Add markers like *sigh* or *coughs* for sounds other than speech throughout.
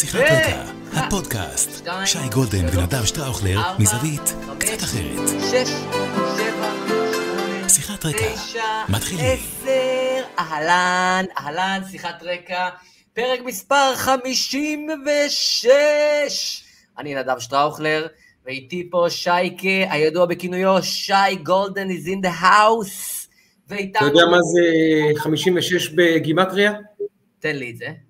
שיחת רקע, הפודקאסט. שי גולדן ונדב שטראוכלר, מזווית קצת אחרת. שיחת רקע, מתחילים. עשר, אהלן, אהלן, שיחת רקע, פרק מספר 56. אני נדב שטראוכלר, ואיתי פה שייקה, הידוע בכינויו שי גולדן is in the house. אתה. יודע מה זה 56 בגימטריה? תן לי את זה.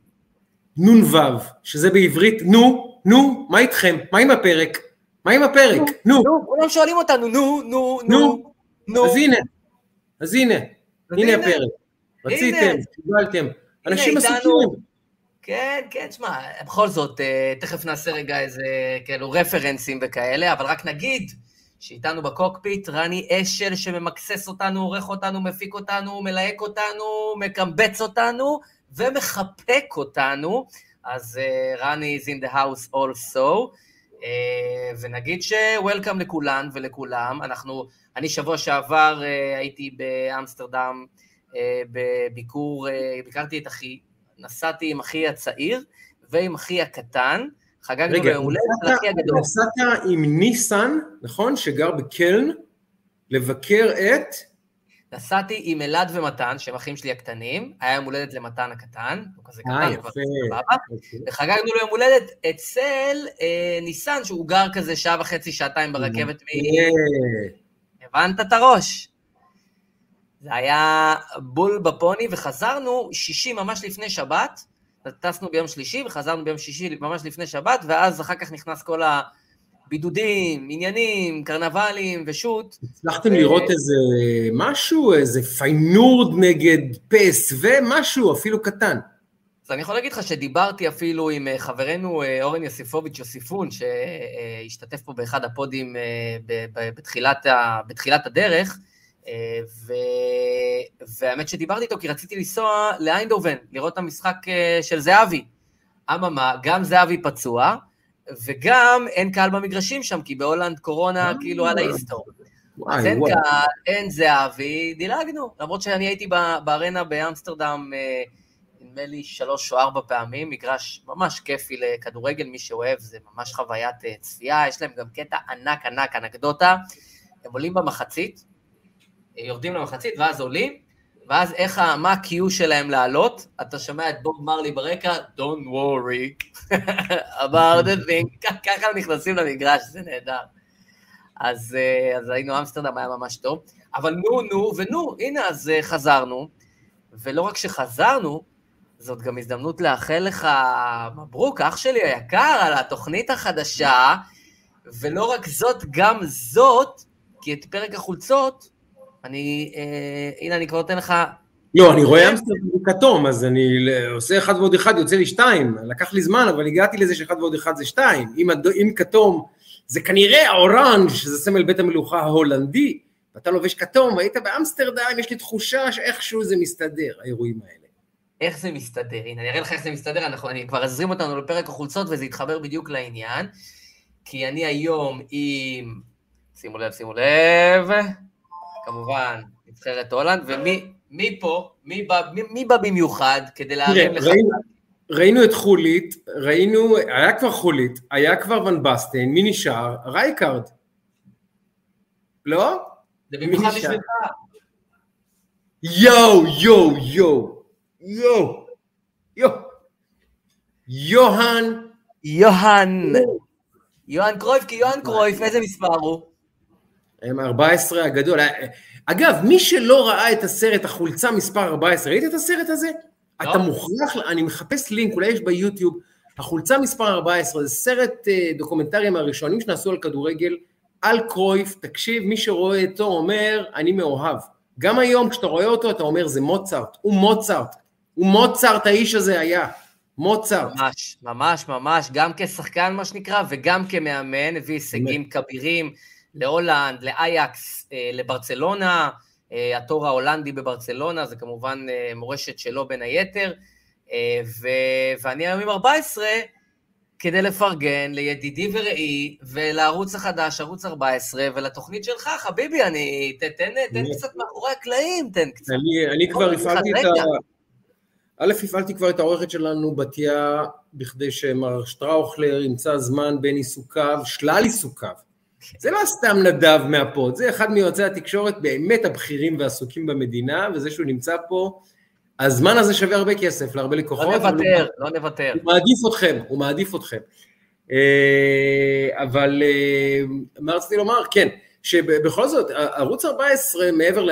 נ"ו, שזה בעברית, נו, נו, מה איתכם? מה עם הפרק? מה עם הפרק? נו, נו, כולם שואלים אותנו, נו, נו, נו. נו. אז הנה, אז הנה, הנה. הפרק. רציתם, קיבלתם. אנשים. עסוקים. כן, כן, תשמע, בכל זאת, אה, תכף נעשה רגע איזה, כאילו, רפרנסים וכאלה, אבל רק נגיד שאיתנו בקוקפיט רני אשל שממקסס אותנו, עורך אותנו, מפיק אותנו, מלהק אותנו, מקמבץ אותנו ומחפק אותנו. אז אה, רני is in the house also. אה, ונגיד ש-Welcome לכולן ולכולם. אנחנו, אני שבוע שעבר אה, הייתי באמסטרדם אה, בביקור, אה, ביקרתי את אחי, נסעתי עם אחי הצעיר ועם אחי הקטן, חגגנו לו רגע, יום הולדת נסעת- לאחי הגדול. נסעת עם ניסן, נכון? שגר בקלן, לבקר את... נסעתי עם אלעד ומתן, שהם אחים שלי הקטנים, היה יום הולדת למתן הקטן, הוא כזה אה, קטן, הוא כבר. סבבה, וחגגנו לו יום הולדת אצל אה, ניסן, שהוא גר כזה שעה וחצי, שעתיים ברכבת מ... אה, הבנת את הראש? זה היה בול בפוני, וחזרנו שישי ממש לפני שבת, טסנו ביום שלישי וחזרנו ביום שישי ממש לפני שבת, ואז אחר כך נכנס כל הבידודים, עניינים, קרנבלים ושות. הצלחתם אה, לראות איזה משהו, איזה פיינורד נגד פס, ומשהו אפילו קטן. אז אני יכול להגיד לך שדיברתי אפילו עם אה, חברנו אה, אורן יוסיפוביץ' יוסיפון, שהשתתף פה באחד הפודים בתחילת, ה, בתחילת הדרך, ו... והאמת שדיברתי איתו כי רציתי לנסוע לאיינדהובן, לראות את המשחק של זהבי. אממה, גם זהבי פצוע, וגם אין קהל במגרשים שם, כי בהולנד קורונה כאילו על ההיסטור. אז אין. קהל, אין זהבי, דילגנו. למרות שאני הייתי בארנה באמסטרדם, אה, נדמה לי שלוש או ארבע פעמים, מגרש ממש כיפי לכדורגל, מי שאוהב, זה ממש חוויית אה, צפייה, יש להם גם קטע ענק ענק, אנקדוטה. הם עולים במחצית, אה, יורדים למחצית, ואז עולים, ואז איך, מה ה-Q שלהם לעלות? אתה שומע את בוב מרלי ברקע, Don't worry *laughs* about the thing, ככה נכנסים למגרש, זה נהדר. אז, אה, אז היינו אמסטרדם, היה ממש טוב. אבל נו, נו, ונו, הנה, אז אה, חזרנו. ולא רק שחזרנו, זאת גם הזדמנות לאחל לך מברוק, אח שלי היקר, על התוכנית החדשה, ולא רק זאת, גם זאת, כי את פרק החולצות, אני, אה, הנה, אני כבר נותן לך, לא, אני רואה אמסטרדם כתום, אז אני ל- עושה אחד ועוד אחד, יוצא לי שתיים. לקח לי זמן, אבל הגעתי לזה שאחד ועוד אחד זה שתיים. אם הד- אם כתום, זה כנראה האורנג', שזה סמל בית המלוכה ההולנדי, ואתה לובש כתום, היית באמסטרדם, יש לי תחושה שאיכשהו זה מסתדר, האירועים האלה. איך זה מסתדר? הנה, אני אראה לך איך זה מסתדר, אנחנו, אני כבר אזרים אותנו לפרק החולצות, וזה יתחבר בדיוק לעניין, כי אני היום עם, שימו לב, שימו לב, כמובן, נבחרת הולנד, ומי מי פה, מי בא, מי, מי בא במיוחד כדי להרים לך? ראינו, ראינו את חוליט, ראינו, היה כבר חוליט, היה כבר ון בסטן, מי נשאר? רייקארד. לא? זה במיוחד? בשבילך. יואו, יואו, יואו, יואו, יואו. יוהאן, יוהאן, יוהאן קרויף, כי יוהאן קרויף, איזה מספר הוא? הם ה-14 הגדול. אגב, מי שלא ראה את הסרט החולצה מספר 14, ראית את הסרט הזה? לא. אתה מוכרח, אני מחפש לינק, אולי יש ביוטיוב, החולצה מספר 14, זה סרט אה, דוקומנטרי מהראשונים שנעשו על כדורגל, על קרויף, תקשיב, מי שרואה אותו אומר, אני מאוהב. גם היום כשאתה רואה אותו, אתה אומר, זה מוצרט, הוא מוצרט, הוא מוצרט האיש הזה היה, מוצרט. ממש, ממש, ממש, גם כשחקן, מה שנקרא, וגם כמאמן, הביא הישגים כבירים להולנד, לאייקס, אה, לברצלונה, אה, התור ההולנדי בברצלונה, זה כמובן אה, מורשת שלו בין היתר, ו- ואני היום עם 14, כדי לפרגן לידידי ורעי, ולערוץ החדש, ערוץ 14, ולתוכנית שלך, חביבי, אני... תן, תן אני- קצת מאחורי הקלעים, תן קצת. אני, אני כבר הפעלתי את. ה... א', הפעלתי כבר את העורכת שלנו, בתיה, בכדי שמר שטראוכלר ימצא זמן בין עיסוקיו, שלל עיסוקיו. זה לא סתם נדב מהפוד, זה אחד מיועצי התקשורת באמת הבכירים והעסוקים במדינה, וזה שהוא נמצא פה, הזמן הזה שווה הרבה כסף להרבה לקוחות. לא נוותר, לא נוותר. הוא מעדיף אתכם, הוא מעדיף אתכם. אה, אבל אה, מה רציתי לומר? כן, שבכל זאת, ערוץ 14, מעבר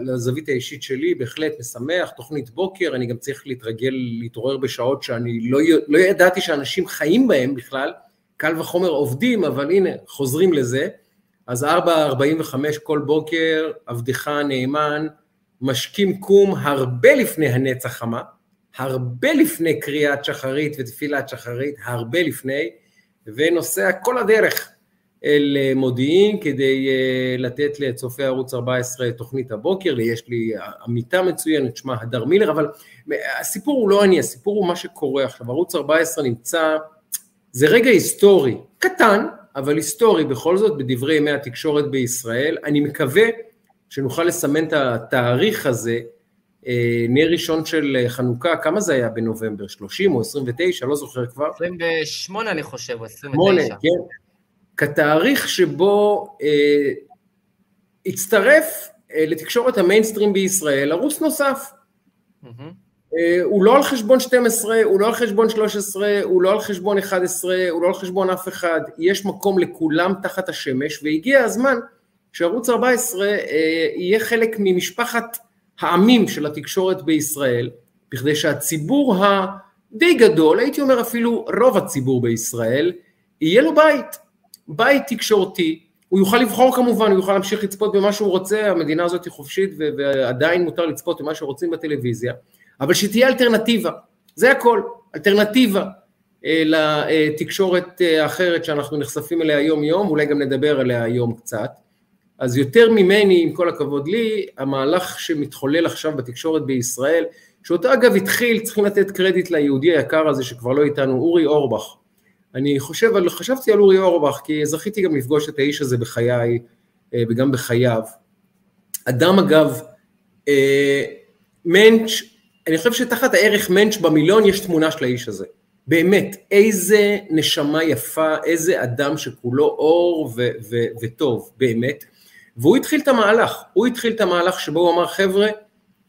לזווית האישית שלי, בהחלט משמח, תוכנית בוקר, אני גם צריך להתרגל, להתעורר בשעות שאני לא, לא ידעתי שאנשים חיים בהם בכלל, קל וחומר עובדים, אבל הנה, חוזרים לזה. אז 4.45 כל בוקר, עבדך הנאמן, משכים קום הרבה לפני הנץ החמה, הרבה לפני קריאת שחרית ותפילת שחרית, הרבה לפני, ונוסע כל הדרך אל אה, מודיעין כדי אה, לתת לצופי ערוץ 14 תוכנית הבוקר, יש לי עמיתה מצוינת, שמה הדר מילר, אבל הסיפור הוא לא אני, הסיפור הוא מה שקורה עכשיו, ערוץ 14 נמצא, זה רגע היסטורי, קטן, אבל היסטורי בכל זאת בדברי ימי התקשורת בישראל, אני מקווה שנוכל לסמן את התאריך הזה, אה, נר ראשון של חנוכה, כמה זה היה בנובמבר? 30 או 29? לא זוכר כבר. 28 אני חושב, או 29. 8, כן. כתאריך שבו אה, הצטרף אה, לתקשורת המיינסטרים בישראל ערוץ נוסף. Mm-hmm. אה, הוא לא על חשבון 12, הוא לא על חשבון 13, הוא לא על חשבון 11, הוא לא על חשבון אף אחד, יש מקום לכולם תחת השמש, והגיע הזמן שערוץ 14 אה, יהיה חלק ממשפחת העמים של התקשורת בישראל, בכדי שהציבור הדי גדול, הייתי אומר אפילו רוב הציבור בישראל, יהיה לו בית. בית תקשורתי, הוא יוכל לבחור כמובן, הוא יוכל להמשיך לצפות במה שהוא רוצה, המדינה הזאת היא חופשית ועדיין מותר לצפות במה שרוצים בטלוויזיה, אבל שתהיה אלטרנטיבה, זה הכל, אלטרנטיבה אה, לתקשורת אה, האחרת שאנחנו נחשפים אליה יום יום, אולי גם נדבר עליה היום קצת. אז יותר ממני, עם כל הכבוד לי, המהלך שמתחולל עכשיו בתקשורת בישראל, שאותו אגב התחיל, צריכים לתת קרדיט ליהודי היקר הזה שכבר לא איתנו, אורי אורבך, אני חושב, חשבתי על אורי אורבך, כי זכיתי גם לפגוש את האיש הזה בחיי אה, וגם בחייו. אדם אגב, מענץ', אני חושב שתחת הערך מענץ' במיליון יש תמונה של האיש הזה. באמת, איזה נשמה יפה, איזה אדם שכולו אור ו- ו- וטוב, באמת. והוא התחיל את המהלך, הוא התחיל את המהלך שבו הוא אמר, חבר'ה,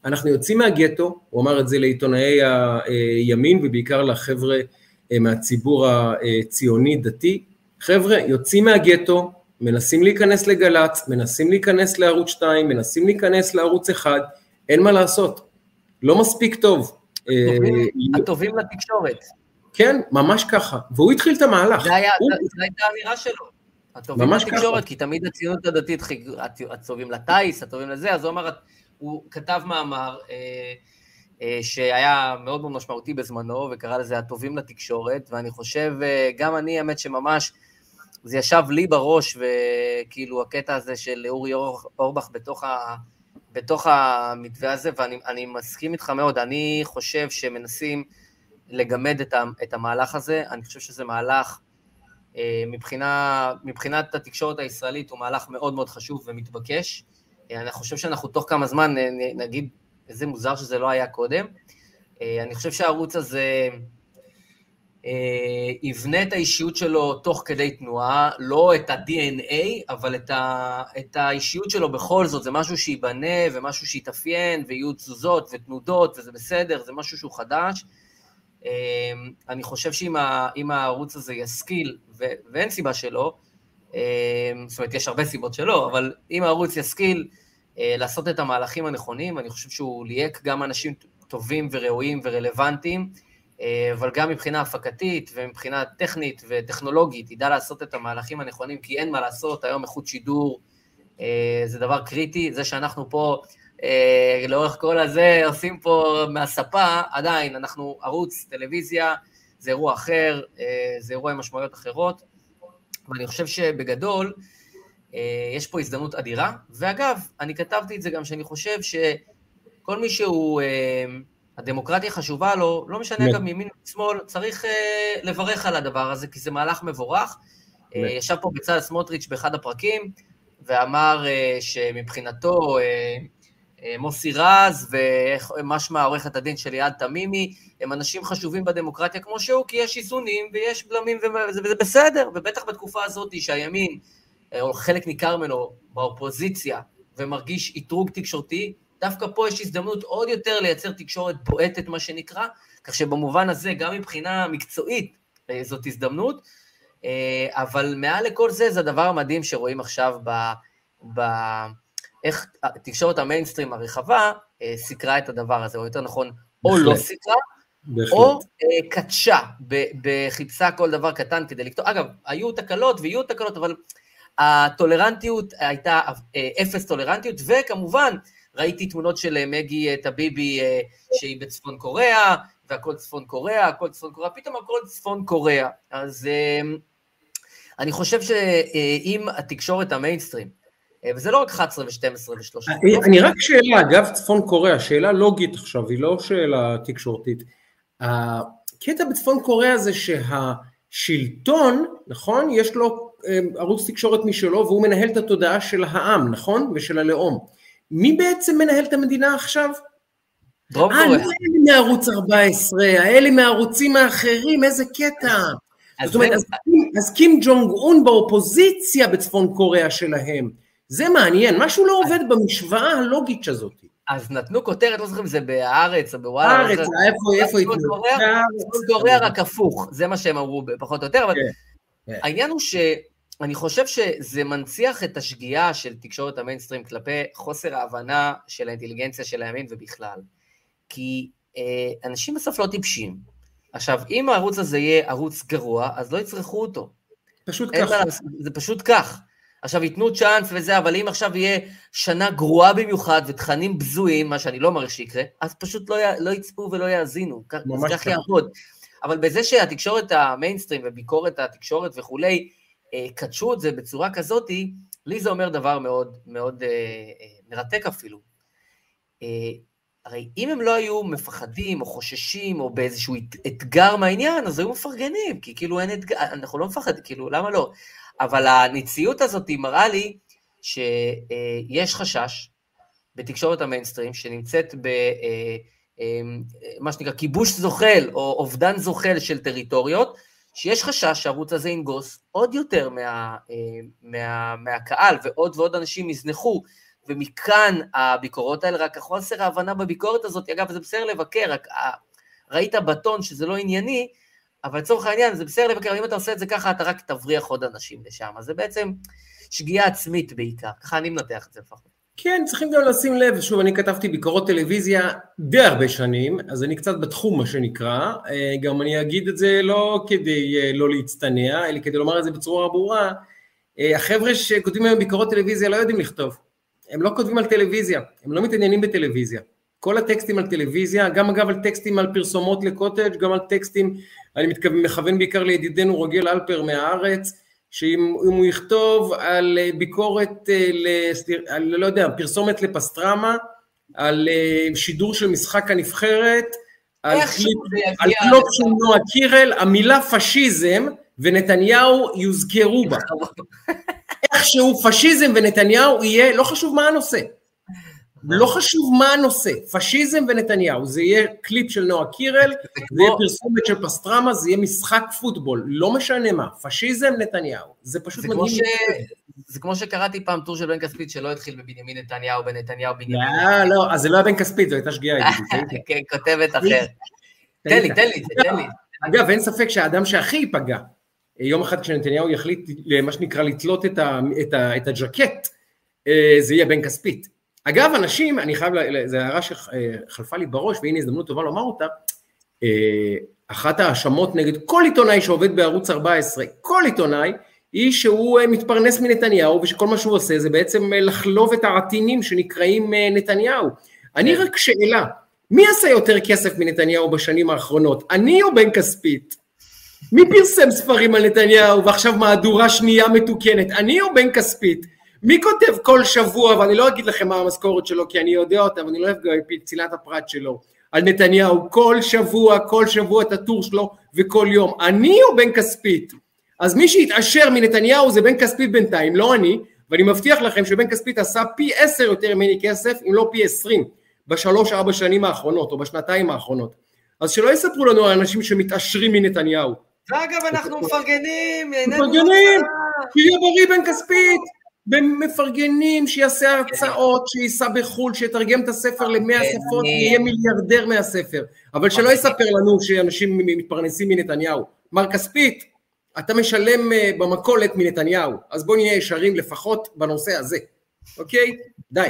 אנחנו יוצאים מהגטו, הוא אמר את זה לעיתונאי הימין ובעיקר לחבר'ה אה, מהציבור הציוני-דתי, חבר'ה, יוצאים מהגטו, מנסים להיכנס לגל"צ, מנסים להיכנס לערוץ 2, מנסים להיכנס לערוץ 1, אין מה לעשות, לא מספיק טוב. הטובים אה, לתקשורת. כן, ממש ככה, והוא התחיל את המהלך. זה הייתה האמירה שלו. הטובים לתקשורת, כי תמיד הציונות הדתית, הטובים לטיס, הטובים לזה, אז הוא אמר, הוא כתב מאמר, אה, אה, שהיה מאוד מאוד משמעותי בזמנו, וקרא לזה הטובים לתקשורת, ואני חושב, אה, גם אני, האמת שממש, זה ישב לי בראש, וכאילו הקטע הזה של אורי אורבך בתוך, ה, בתוך המתווה הזה, ואני מסכים איתך מאוד, אני חושב שמנסים לגמד את, ה, את המהלך הזה, אני חושב שזה מהלך, אה, מבחינה, מבחינת התקשורת הישראלית, הוא מהלך מאוד מאוד חשוב ומתבקש. אני חושב שאנחנו תוך כמה זמן נגיד איזה מוזר שזה לא היה קודם. אה, אני חושב שהערוץ הזה אה, יבנה את האישיות שלו תוך כדי תנועה, לא את ה-DNA, אבל את, ה, את האישיות שלו בכל זאת, זה משהו שייבנה ומשהו שיתאפיין, ויהיו תזוזות ותנודות, וזה בסדר, זה משהו שהוא חדש. אה, אני חושב שאם הערוץ הזה ישכיל, ו, ואין סיבה שלא, זאת אומרת, יש הרבה סיבות שלא, אבל אם הערוץ ישכיל, אה, לעשות את המהלכים הנכונים, אני חושב שהוא ליהק גם אנשים טובים וראויים ורלוונטיים, אה, אבל גם מבחינה הפקתית ומבחינה טכנית וטכנולוגית, ידע לעשות את המהלכים הנכונים, כי אין מה לעשות, היום איכות שידור אה, זה דבר קריטי, זה שאנחנו פה לאורך כל הזה עושים פה מהספה, עדיין, אנחנו ערוץ טלוויזיה, זה אירוע אחר, זה אירוע עם משמעויות אחרות, ואני חושב שבגדול, אה, יש פה הזדמנות אדירה, ואגב, אני כתבתי את זה גם שאני חושב שכל מי שהוא, אה, הדמוקרטיה חשובה לו, לא משנה גם מימין ושמאל, צריך אה, לברך על הדבר הזה, כי זה מהלך מבורך. ישב פה בצלאל סמוטריץ' באחד הפרקים, ואמר שמבחינתו מוסי רז ומשמע עורכת הדין של ליעד תמימי, הם אנשים חשובים בדמוקרטיה כמו שהוא, כי יש איזונים ויש בלמים וזה, וזה בסדר, ובטח בתקופה הזאת שהימין, או חלק ניכר ממנו באופוזיציה, ומרגיש אתרוג תקשורתי, דווקא פה יש הזדמנות עוד יותר לייצר תקשורת בועטת, מה שנקרא, כך שבמובן הזה, גם מבחינה מקצועית, אה, זאת הזדמנות, אה, אבל מעל לכל זה, זה הדבר המדהים שרואים עכשיו ב... ב איך תקשורת המיינסטרים הרחבה אה, סיקרה את הדבר הזה, או יותר נכון, או לא סיקרה, או קדשה, בחיפשה כל דבר קטן כדי לכתוב. אגב, היו תקלות ויהיו תקלות, אבל הטולרנטיות הייתה אפס טולרנטיות, וכמובן, ראיתי תמונות של מגי טביבי שהיא בצפון קוריאה, והכל צפון קוריאה, הכל צפון קוריאה, פתאום הכל צפון קוריאה. אז אמ, אני חושב שאם התקשורת המיינסטרים, אה, וזה לא רק 11 ו-12 ו-13. אני רק שאלה, אגב צפון קוריאה, שאלה לוגית עכשיו, היא לא שאלה תקשורתית. הקטע בצפון קוריאה זה שהשלטון, נכון? יש לו אמ, ערוץ תקשורת משלו והוא מנהל את התודעה של העם, נכון? ושל הלאום. מי בעצם מנהל את המדינה עכשיו? דרום קוריאה. אה, לא אלה מערוץ 14, האלה מערוצים האחרים, איזה קטע. זאת אומרת, אז, אז קים ג'ונג און באופוזיציה בצפון קוריאה שלהם. זה מעניין, משהו לא עובד במשוואה הלוגית הזאת. אז נתנו כותרת, לא זוכר אם זה בהארץ או בוואלה. הארץ, איפה, איפה צפון קוריאה רק הפוך, זה מה שהם אמרו פחות או יותר, אבל כן, כן. העניין הוא שאני חושב שזה מנציח את השגיאה של תקשורת המיינסטרים כלפי חוסר ההבנה של האינטליגנציה של הימין ובכלל. כי אה, אנשים בסוף לא טיפשים. עכשיו, אם הערוץ הזה יהיה ערוץ גרוע, אז לא יצרכו אותו. פשוט כך. לה, זה פשוט כך. עכשיו, ייתנו צ'אנס וזה, אבל אם עכשיו יהיה שנה גרועה במיוחד ותכנים בזויים, מה שאני לא מעריך שיקרה, אז פשוט לא, י, לא יצפו ולא יאזינו. ממש כך יעבוד. אבל בזה שהתקשורת המיינסטרים וביקורת התקשורת וכולי, קדשו את זה בצורה כזאתי, לי זה אומר דבר מאוד מאוד אה, אה, מרתק אפילו. אה, הרי אם הם לא היו מפחדים או חוששים או באיזשהו אתגר מהעניין, אז היו מפרגנים, כי כאילו אין אתגר, אנחנו לא מפחדים, כאילו, למה לא? אבל הניציות הזאת מראה לי שיש חשש בתקשורת המיינסטרים, שנמצאת ב... אה, אה, מה שנקרא כיבוש זוחל או אובדן זוחל של טריטוריות, שיש חשש שהערוץ הזה ינגוס עוד יותר מה, אה, מה, מהקהל ועוד ועוד אנשים יזנחו ומכאן הביקורות האלה, רק החוסר ההבנה בביקורת הזאת, אגב, זה בסדר לבקר, רק ראית בטון שזה לא ענייני, אבל לצורך העניין זה בסדר לבקר, אם אתה עושה את זה ככה, אתה רק תבריח עוד אנשים לשם. אז זה בעצם שגיאה עצמית בעיקר, ככה אני מנתח את זה לפחות. כן, צריכים גם לשים לב, שוב, אני כתבתי ביקורות טלוויזיה די הרבה שנים, אז אני קצת בתחום, מה שנקרא. אה, גם אני אגיד את זה לא כדי אה, לא להצטנע, אלא כדי לומר את זה בצורה ברורה. אה, החבר'ה שכותבים היום ביקורות טלוויזיה לא יודעים לכתוב. הם לא כותבים על טלוויזיה, הם לא מתעניינים בטלוויזיה. כל הטקסטים על טלוויזיה, גם אגב על טקסטים על פרסומות לקוטג', גם על טקסטים, אני מתכוון, מכוון בעיקר לידידנו רוגל אלפר מהארץ, שאם הוא יכתוב על אה, ביקורת, אה, על, לא יודע, פרסומת לפסטרמה, על אה, שידור של משחק הנבחרת, על קליפ, על קלופ של נועה קירל, המילה פשיזם ונתניהו יוזכרו בה. *laughs* איכשהו פשיזם ונתניהו יהיה, לא חשוב מה הנושא. לא חשוב מה הנושא, פשיזם ונתניהו, זה יהיה קליפ של נועה קירל, זה יהיה פרסומת של פסטרמה, זה יהיה משחק פוטבול, לא משנה מה, פשיזם נתניהו, זה פשוט זה מדהים. ש... זה כמו שקראתי פעם טור של בן כספית שלא התחיל בבנימין נתניהו, בנתניהו בנימין. לא, לא, אז זה לא היה בן כספית, זו הייתה שגיאה. *laughs* כן, כותבת אחר. תן לי, תן לי, תן לי. אגב, אין ספק שהאדם שהכי ייפגע יום אחד כשנתניהו יחליט, מה שנקרא, לתלות את, ה, את, ה, את הג'קט, אה, זה יהיה בן כספית. אגב, אנשים, אני חייב, זו הערה שחלפה לי בראש, והנה הזדמנות טובה לומר אותה, אה, אחת ההאשמות נגד כל עיתונאי שעובד בערוץ 14, כל עיתונאי, היא שהוא אה, מתפרנס מנתניהו, ושכל מה שהוא עושה זה בעצם לחלוב את העטינים שנקראים נתניהו. אני כן. רק שאלה, מי עשה יותר כסף מנתניהו בשנים האחרונות, אני או בן כספית? מי פרסם ספרים על נתניהו ועכשיו מהדורה שנייה מתוקנת? אני או בן כספית? מי כותב כל שבוע, ואני לא אגיד לכם מה המשכורת שלו כי אני יודע אותה ואני לא אוהב גם צנעת הפרט שלו, על נתניהו כל שבוע, כל שבוע את הטור שלו וכל יום. אני או בן כספית? אז מי שהתעשר מנתניהו זה בן כספית בינתיים, לא אני, ואני מבטיח לכם שבן כספית עשה פי עשר יותר ממני כסף, אם לא פי עשרים, בשלוש ארבע שנים האחרונות, או בשנתיים האחרונות. אז שלא יספרו לנו על אנשים שמתעשרים מנתניהו. ואגב, אנחנו מפרגנים, מפרגנים, שיהיה בריא בן כספית, ומפרגנים שיעשה הרצאות, שייסע בחו"ל, שיתרגם את הספר למאה שפות, יהיה מיליארדר מהספר. אבל שלא יספר לנו שאנשים מתפרנסים מנתניהו. מר כספית, אתה משלם אה, במכולת מנתניהו, אז בוא נהיה ישרים לפחות בנושא הזה, אוקיי? די,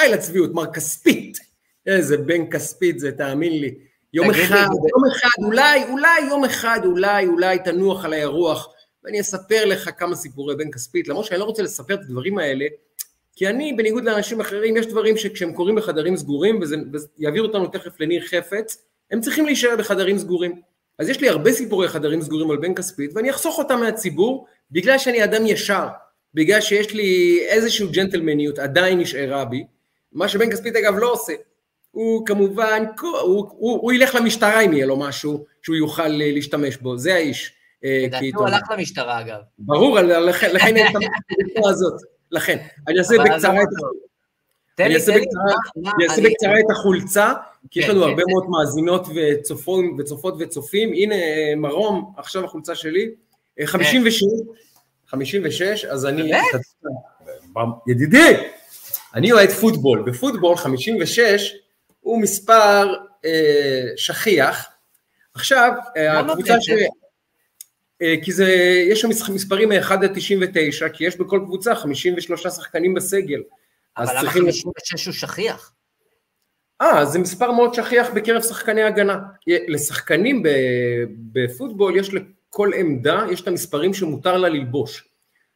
די לצביעות, מר כספית. איזה בן כספית זה, תאמין לי. יום אחד, יום אחד, אולי, אולי יום אחד, אולי, אולי תנוח על הירוח, ואני אספר לך כמה סיפורי בן כספית, למרות שאני לא רוצה לספר את הדברים האלה, כי אני, בניגוד לאנשים אחרים, יש דברים שכשהם קורים בחדרים סגורים, וזה, יעביר אותנו תכף לניר חפץ, הם צריכים להישאר בחדרים סגורים. אז יש לי הרבה סיפורי חדרים סגורים על בן כספית, ואני אחסוך אותם מהציבור, בגלל שאני אדם ישר, בגלל שיש לי איזושהי ג'נטלמניות עדיין נשארה בי, מה שבן כספית אגב לא עושה. הוא כמובן, הוא, הוא, הוא, הוא ילך למשטרה אם יהיה לו משהו שהוא יוכל אה, להשתמש בו, זה האיש. אה, לדעתי הוא הלך למשטרה אגב. ברור, לכן אני את המשטרה הזאת, לכן. אני אעשה בקצרה את אני אעשה בקצרה את החולצה, כי יש כן, לנו כן, הרבה כן. מאוד מאזינות וצופות וצופים. הנה מרום, עכשיו החולצה שלי, 56, 56, אז אני... ידידי, אני אוהד פוטבול, בפוטבול 56 הוא מספר אה, שכיח. עכשיו, אה, הקבוצה ש... אה, כי זה, יש שם מספרים מ-1 עד 99, כי יש בכל קבוצה 53 שחקנים בסגל. אבל למה 56 הוא שכיח? אה, זה מספר מאוד שכיח בקרב שחקני הגנה. לשחקנים בפוטבול יש לכל עמדה, יש את המספרים שמותר לה ללבוש.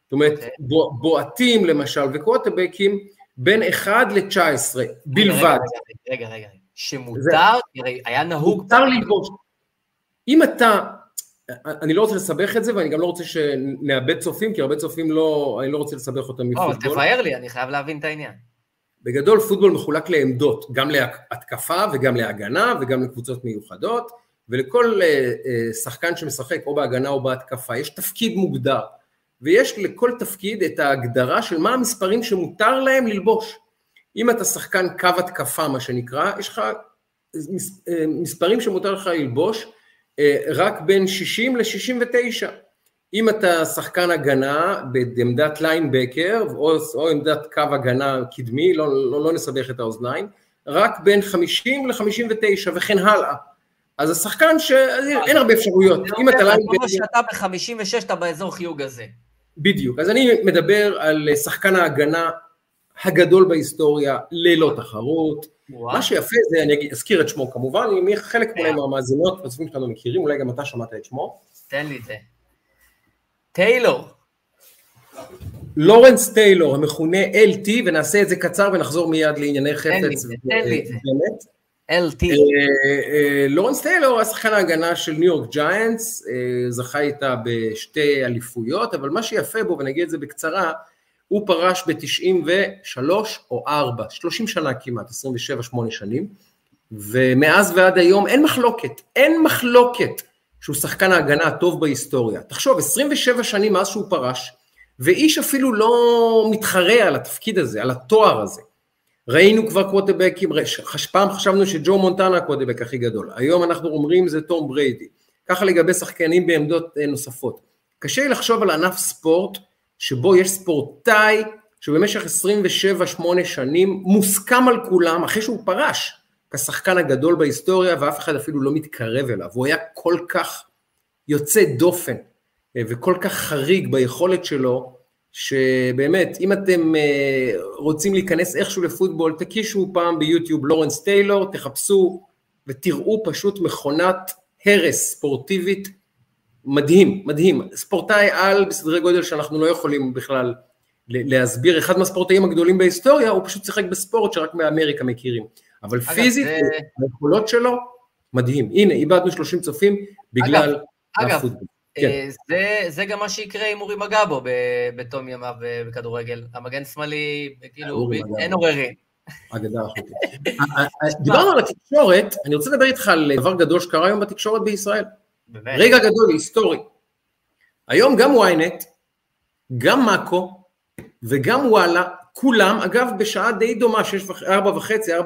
זאת אומרת, okay. אוקיי. בועטים למשל וקווטבקים בין 1 ל-19 בלבד. רגע, רגע, רגע, שמותר, זה... היה נהוג... מותר ללבוש. אם אתה, אני לא רוצה לסבך את זה ואני גם לא רוצה שנאבד צופים, כי הרבה צופים לא, אני לא רוצה לסבך אותם מפוטבול. אבל תבהר לי, אני חייב להבין את העניין. בגדול פוטבול מחולק לעמדות, גם להתקפה וגם להגנה וגם לקבוצות מיוחדות, ולכל אה, אה, שחקן שמשחק או בהגנה או בהתקפה יש תפקיד מוגדר. ויש לכל תפקיד את ההגדרה של מה המספרים שמותר להם ללבוש. אם אתה שחקן קו התקפה, מה שנקרא, יש לך אה, מספרים שמותר לך ללבוש רק בין 60 ל-69. אם אתה שחקן הגנה בעמדת ליינבקר או, או עמדת קו הגנה קדמי, לא, לא, לא נסבך את האוזניים, רק בין 50 ל-59 וכן הלאה. אז השחקן שאין הרבה אפשרויות. אם אתה ליינבקר... שאתה ב-56 אתה באזור חיוג הזה. בדיוק, אז אני מדבר על שחקן ההגנה הגדול בהיסטוריה ללא תחרות. מה שיפה זה, אני אזכיר את שמו כמובן, אם חלק אולי מהמאזינות והצופים שלנו מכירים, אולי גם אתה שמעת את שמו. תן לי את זה. טיילור. לורנס טיילור, המכונה LT, ונעשה את זה קצר ונחזור מיד לענייני חפץ. תן לי את זה, תן לי את זה. LT. אה, אה, לורנס טיילור היה שחקן ההגנה של ניו יורק ג'יינטס, זכה איתה בשתי אליפויות, אבל מה שיפה בו, ונגיד את זה בקצרה, הוא פרש ב-93 או 4, 30 שנה כמעט, 27-8 שנים, ומאז ועד היום אין מחלוקת, אין מחלוקת שהוא שחקן ההגנה הטוב בהיסטוריה. תחשוב, 27 שנים מאז שהוא פרש, ואיש אפילו לא מתחרה על התפקיד הזה, על התואר הזה. ראינו כבר קווטבקים, פעם חשבנו שג'ו מונטנה הקווטבק הכי גדול, היום אנחנו אומרים זה תום בריידי. ככה לגבי שחקנים בעמדות אה, נוספות. קשה לי לחשוב על ענף ספורט שבו יש ספורטאי שבמשך 27-8 שנים מוסכם על כולם, אחרי שהוא פרש, כשחקן הגדול בהיסטוריה ואף אחד אפילו לא מתקרב אליו, הוא היה כל כך יוצא דופן אה, וכל כך חריג ביכולת שלו, שבאמת, אם אתם אה, רוצים להיכנס איכשהו לפוטבול, תקישו פעם ביוטיוב לורנס טיילור, תחפשו ותראו פשוט מכונת הרס ספורטיבית מדהים, מדהים. ספורטאי על בסדרי גודל שאנחנו לא יכולים בכלל להסביר, אחד מהספורטאים הגדולים בהיסטוריה, הוא פשוט שיחק בספורט שרק מאמריקה מכירים. אבל אגב, פיזית, זה... היכולות שלו, מדהים. הנה, איבדנו 30 צופים בגלל אגב, הפוטבול. כן. אה, זה, זה גם מה שיקרה עם אורי מגבו בתום ימיו בכדורגל. המגן שמאלי, כאילו, אין עוררין. אגדה *laughs* אחותי. אה, אה, דיברנו על התקשורת, אני רוצה לדבר איתך על דבר גדול שקרה היום בתקשורת בישראל. באמת? רגע גדול, היסטורי. היום גם ynet, גם מאקו וגם וואלה, כולם, אגב בשעה די דומה, 4 וחצי, 4.40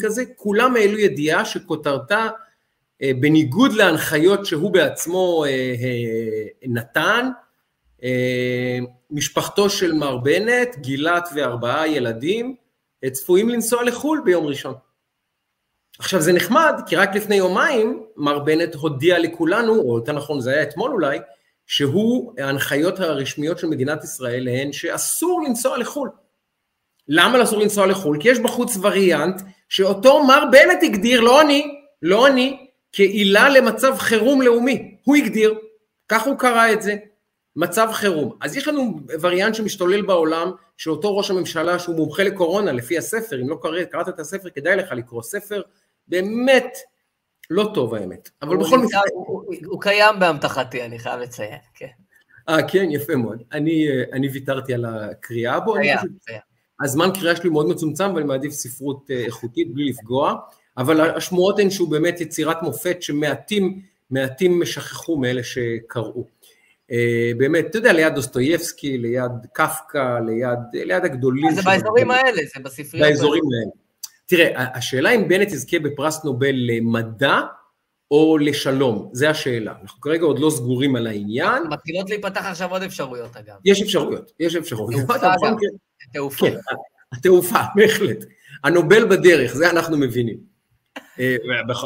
כזה, כולם העלו ידיעה שכותרתה אה, בניגוד להנחיות שהוא בעצמו אה, אה, נתן, משפחתו של מר בנט, גילת וארבעה ילדים, צפויים לנסוע לחו"ל ביום ראשון. עכשיו זה נחמד, כי רק לפני יומיים מר בנט הודיע לכולנו, או יותר נכון זה היה אתמול אולי, שהוא, ההנחיות הרשמיות של מדינת ישראל הן שאסור לנסוע לחו"ל. למה אסור לנסוע לחו"ל? כי יש בחוץ וריאנט שאותו מר בנט הגדיר, לא אני, לא אני, כעילה למצב חירום לאומי. הוא הגדיר, כך הוא קרא את זה, מצב חירום. אז יש לנו וריאנט שמשתולל בעולם, שאותו ראש הממשלה שהוא מומחה לקורונה לפי הספר, אם לא קראת את הספר כדאי לך לקרוא ספר באמת לא טוב האמת, אבל בכל מקרה... הוא, הוא, הוא קיים באמתחתי, אני חייב לציין, כן. אה, כן, יפה מאוד. אני, אה, אני ויתרתי על הקריאה בו. קיים, קיים. הזמן קריאה שלי מאוד מצומצם ואני מעדיף ספרות אה, איכותית בלי לפגוע, אבל השמועות הן שהוא באמת יצירת מופת שמעטים מעטים שכחו מאלה שקראו. אה, באמת, אתה יודע, ליד דוסטויבסקי, ליד קפקא, ליד, ליד הגדולים. זה באזורים האלה, זה בספריות. באזורים האלה. תראה, השאלה אם בנט יזכה בפרס נובל למדע או לשלום, זה השאלה. אנחנו כרגע עוד לא סגורים על העניין. מתחילות להיפתח עכשיו עוד אפשרויות, אגב. יש אפשרויות, יש אפשרויות. תעופה. כן, התעופה, בהחלט. הנובל בדרך, זה אנחנו מבינים. אה,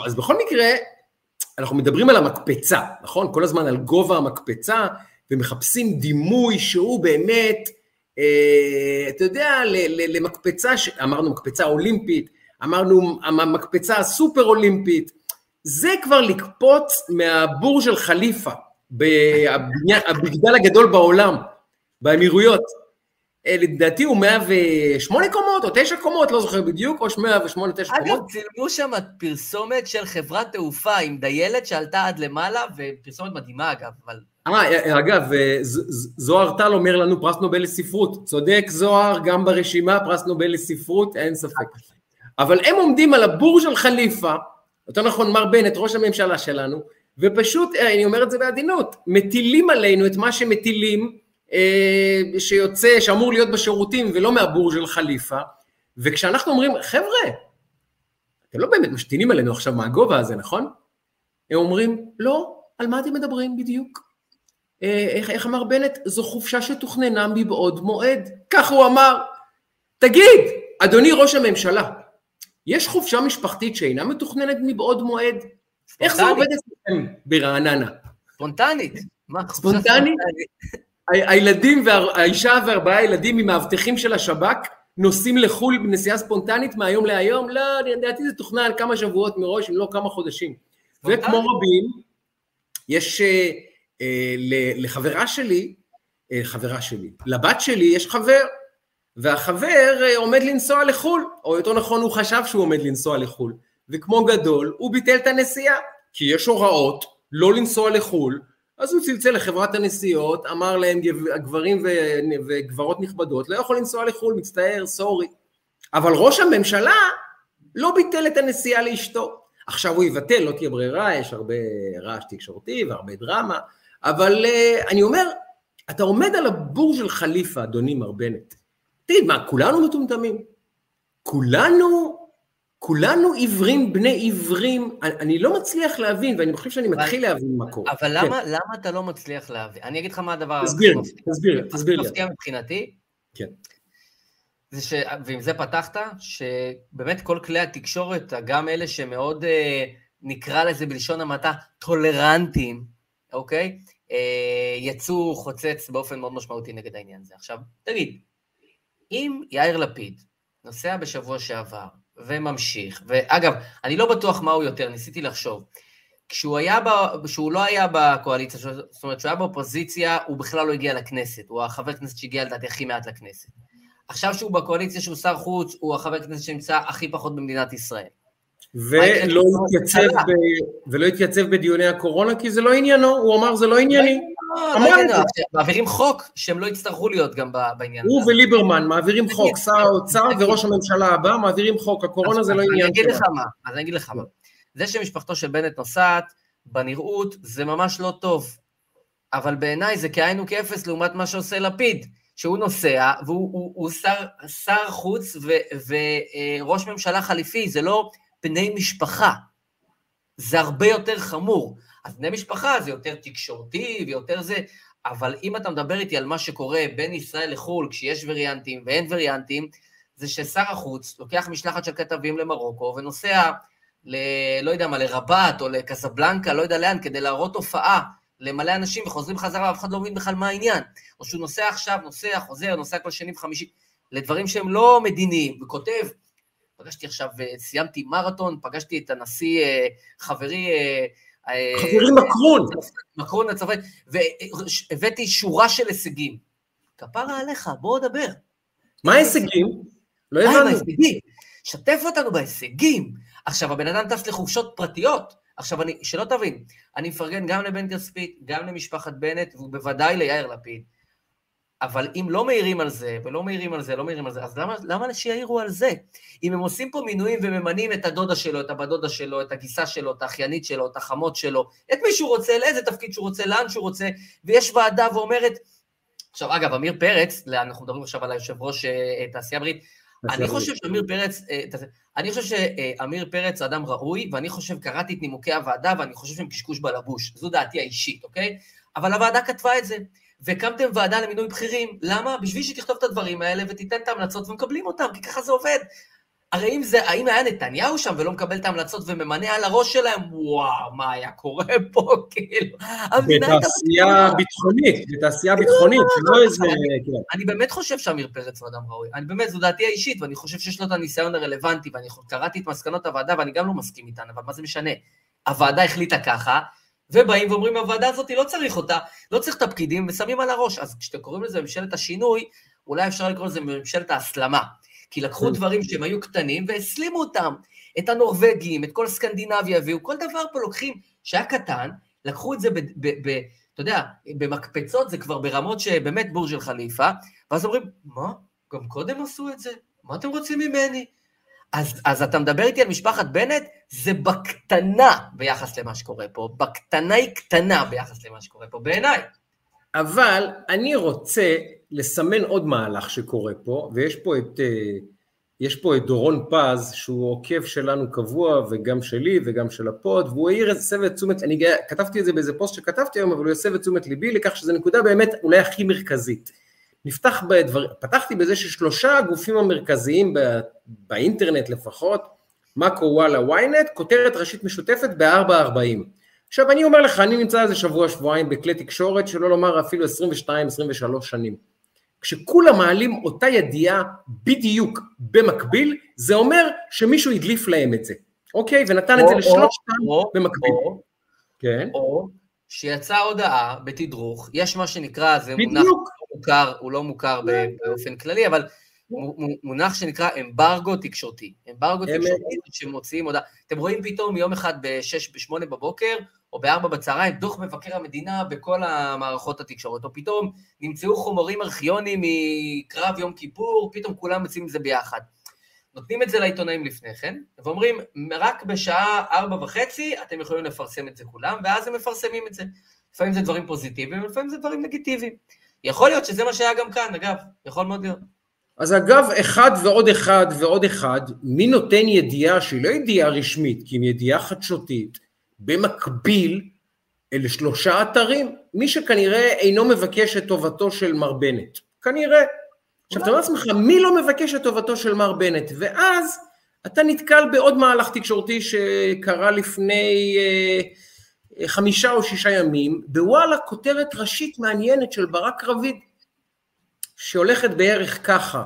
אז בכל מקרה, אנחנו מדברים על המקפצה, נכון? כל הזמן על גובה המקפצה, ומחפשים דימוי שהוא באמת, אתה יודע, למקפצה, אמרנו מקפצה אולימפית, אמרנו המקפצה הסופר אולימפית, זה כבר לקפוץ מהבור של חליפה, *laughs* הבגדל הגדול בעולם, באמירויות. אה, לדעתי הוא 108 קומות או 9 קומות, לא זוכר בדיוק, או 108 9 קומות. אגב, צילמו שם פרסומת של חברת תעופה עם דיילת שעלתה עד למעלה, ופרסומת מדהימה אגב, אבל... אה, אגב, זוהר טל אומר לנו פרס נובל לספרות, צודק זוהר, גם ברשימה פרס נובל לספרות, אין ספק. אבל הם עומדים על הבור של חליפה, יותר נכון מר בנט, ראש הממשלה שלנו, ופשוט, אה, אני אומר את זה בעדינות, מטילים עלינו את מה שמטילים אה, שיוצא, שאמור להיות בשירותים ולא מהבור של חליפה, וכשאנחנו אומרים, חבר'ה, אתם לא באמת משתינים עלינו עכשיו מהגובה הזה, נכון? הם אומרים, לא, על מה אתם מדברים בדיוק? איך, איך אמר בנט? זו חופשה שתוכננה מבעוד מועד. כך הוא אמר. תגיד, אדוני ראש הממשלה, יש חופשה משפחתית שאינה מתוכננת מבעוד מועד? ספונטנית. איך זה עובד אצלכם ברעננה? ספונטנית. ספונטנית? הילדים, האישה וארבעה ילדים ממאבטחים של השב"כ נוסעים לחו"ל בנסיעה ספונטנית מהיום להיום? לא, לדעתי זה תוכנן כמה שבועות מראש, אם לא כמה חודשים. וכמו רבים, יש אה, לחברה שלי, אה, חברה שלי, לבת שלי יש חבר, והחבר אה, עומד לנסוע לחו"ל, או יותר נכון הוא חשב שהוא עומד לנסוע לחו"ל, וכמו גדול הוא ביטל את הנסיעה, כי יש הוראות לא לנסוע לחו"ל, אז הוא צלצל לחברת הנסיעות, אמר להם גברים וגברות נכבדות, לא יכול לנסוע לחו"ל, מצטער, סורי. אבל ראש הממשלה לא ביטל את הנסיעה לאשתו. עכשיו הוא יבטל, לא תהיה ברירה, יש הרבה רעש תקשורתי והרבה דרמה, אבל uh, אני אומר, אתה עומד על הבור של חליפה, אדוני מר בנט. תגיד, מה, כולנו מטומטמים? כולנו כולנו עיוורים בני עיוורים, אני לא מצליח להבין, ואני חושב שאני מתחיל להבין מה קורה. אבל למה, כן. למה אתה לא מצליח להבין? אני אגיד לך מה הדבר... תסביר לי, תסביר לי, תסביר לי. מפתיע מבחינתי. כן. זה ש... ועם זה פתחת, שבאמת כל כלי התקשורת, גם אלה שמאוד, אה, נקרא לזה בלשון המעטה, טולרנטיים, אוקיי? אה, יצאו חוצץ באופן מאוד משמעותי נגד העניין הזה. עכשיו, תגיד, אם יאיר לפיד נוסע בשבוע שעבר וממשיך. ואגב, אני לא בטוח מה הוא יותר, ניסיתי לחשוב. כשהוא, היה ב... כשהוא לא היה בקואליציה, זאת אומרת, כשהוא היה באופוזיציה, הוא בכלל לא הגיע לכנסת. הוא החבר כנסת שהגיע לדעתי הכי מעט לכנסת. עכשיו שהוא בקואליציה שהוא שר חוץ, הוא החבר כנסת שנמצא הכי פחות במדינת ישראל. ולא התייצב, ב... ולא התייצב בדיוני הקורונה, כי זה לא עניינו, הוא אמר זה לא ענייני. מעבירים חוק שהם לא יצטרכו להיות גם בעניין הזה. הוא וליברמן מעבירים חוק, שר האוצר וראש הממשלה הבא מעבירים חוק, הקורונה זה לא עניין. אני אגיד לך מה, אז אני אגיד לך מה. זה שמשפחתו של בנט נוסעת, בנראות, זה ממש לא טוב. אבל בעיניי זה כאין וכאפס לעומת מה שעושה לפיד. שהוא נוסע, והוא הוא, הוא שר, שר חוץ וראש ממשלה חליפי, זה לא בני משפחה. זה הרבה יותר חמור. אז בני משפחה זה יותר תקשורתי ויותר זה, אבל אם אתה מדבר איתי על מה שקורה בין ישראל לחו"ל, כשיש וריאנטים ואין וריאנטים, זה ששר החוץ לוקח משלחת של כתבים למרוקו ונוסע ל... לא יודע מה, לרבת או לקסבלנקה, לא יודע לאן, כדי להראות הופעה למלא אנשים וחוזרים חזרה, ואף אחד לא מבין בכלל מה העניין. או שהוא נוסע עכשיו, נוסע, חוזר, נוסע כל שני וחמישי, לדברים שהם לא מדיניים, וכותב, פגשתי עכשיו, אה, סיימתי מרתון, פגשתי את הנשיא, אה, חברי... אה, חברי מקרון. מקרון הצרפתי, והבאתי שורה של הישגים. כפרה עליך, בוא נדבר. מה ההישגים? לא הבנתי. שתף אותנו בהישגים. עכשיו, הבן אדם טס לחופשות פרטיות. עכשיו, אני, שלא תבין, אני מפרגן גם לבן כספית, גם למשפחת בנט, ובוודאי ליאיר לפיד. אבל אם לא מעירים על זה, ולא מעירים על זה, לא מעירים על זה, אז למה, למה שיעירו על זה? אם הם עושים פה מינויים וממנים את הדודה שלו, את הבת דודה שלו, את הגיסה שלו, את האחיינית שלו, את החמות שלו, את מי שהוא רוצה, לאיזה תפקיד שהוא רוצה, לאן שהוא רוצה, ויש ועדה ואומרת... עכשיו, אגב, עמיר פרץ, אנחנו מדברים עכשיו על היושב ראש אה, תעשייה ברית, אני חושב שעמיר פרץ, אה, אני חושב שעמיר פרץ אדם ראוי, ואני חושב, קראתי את נימוקי הוועדה, ואני חושב שהם קשקוש בלבוש. זו דעתי האישית, אוקיי? אבל הוועדה כתבה את זה. והקמתם ועדה למינוי בכירים. למה? בשביל שתכתוב את הדברים האלה ותיתן את ההמלצות ומקבלים אותם, כי ככה זה עובד. הרי אם זה, האם היה נתניהו שם ולא מקבל את ההמלצות וממנה על הראש שלהם, וואו, מה היה קורה פה, כאילו, בתעשייה ביטחונית, בתעשייה ביטחונית, שלא איזה... כן. אני באמת חושב שאמיר פרץ הוא אדם ראוי, אני באמת, זו דעתי האישית, ואני חושב שיש לו את הניסיון הרלוונטי, ואני קראתי את מסקנות הוועדה, ואני גם לא מסכים איתן, אבל מה זה משנה? הוועדה החליטה ככה, ובאים ואומרים, הוועדה הזאת לא צריך אותה, לא צריך את הפקידים, ושמים על הראש. אז כשאתם קוראים לזה ממשלת השינוי, אולי אפשר לקרוא לזה ממשלת ההסלמה. כי לקחו כן. דברים שהם היו קטנים והסלימו אותם. את הנורבגים, את כל סקנדינביה הביאו, כל דבר פה לוקחים שהיה קטן, לקחו את זה, ב, ב, ב, אתה יודע, במקפצות זה כבר ברמות שבאמת בור של חליפה, ואז אומרים, מה? גם קודם עשו את זה? מה אתם רוצים ממני? אז, אז אתה מדבר איתי על משפחת בנט? זה בקטנה ביחס למה שקורה פה. בקטנה היא קטנה ביחס למה שקורה פה, בעיניי. אבל אני רוצה לסמן עוד מהלך שקורה פה, ויש פה את, אה, יש פה את דורון פז, שהוא עוקב שלנו קבוע, וגם שלי וגם של הפוד, והוא העיר איזה סבב תשומת, אני כתבתי את זה באיזה פוסט שכתבתי היום, אבל הוא הסב את תשומת ליבי לכך שזו נקודה באמת אולי הכי מרכזית. נפתח בדבר, פתחתי בזה ששלושה הגופים המרכזיים באינטרנט לפחות, מאקו וואלה ynet, כותרת ראשית משותפת ב-440. עכשיו אני אומר לך, אני נמצא איזה שבוע שבועיים בכלי תקשורת, שלא לומר אפילו 22-23 שנים. כשכולם מעלים אותה ידיעה בדיוק במקביל, זה אומר שמישהו הדליף להם את זה, אוקיי? ונתן או, את זה לשלושתם במקביל. או, כן. או שיצאה הודעה בתדרוך, יש מה שנקרא, זה בדיוק. מונח לא מוכר, הוא לא מוכר באופן כללי, אבל מונח שנקרא אמברגו תקשורתי. אמברגו תקשורתי שמוציאים הודעה. אתם רואים פתאום יום אחד ב-6, ב-8 בבוקר, או ב-4 בצהריים, דוח מבקר המדינה בכל המערכות התקשורת, או פתאום נמצאו חומרים ארכיונים מקרב יום כיפור, פתאום כולם מציעים את זה ביחד. נותנים את זה לעיתונאים לפני כן, ואומרים, רק בשעה ארבע וחצי אתם יכולים לפרסם את זה כולם, ואז הם מפרסמים את זה. לפעמים זה דברים פוזיטיביים, לפעמים זה דברים נגטיביים. יכול להיות שזה מה שהיה גם כאן, אגב, יכול מאוד להיות. אז אגב, אחד ועוד אחד ועוד אחד, מי נותן ידיעה שהיא לא ידיעה רשמית, כי אם ידיעה חדשותית, במקביל אלה שלושה אתרים, מי שכנראה אינו מבקש את טובתו של מר בנט, כנראה. עכשיו, אתה אומר לעצמך, מי לא מבקש את טובתו של מר בנט? ואז אתה נתקל בעוד מהלך תקשורתי שקרה לפני אה, חמישה או שישה ימים, בוואלה כותרת ראשית מעניינת של ברק רביד, שהולכת בערך ככה,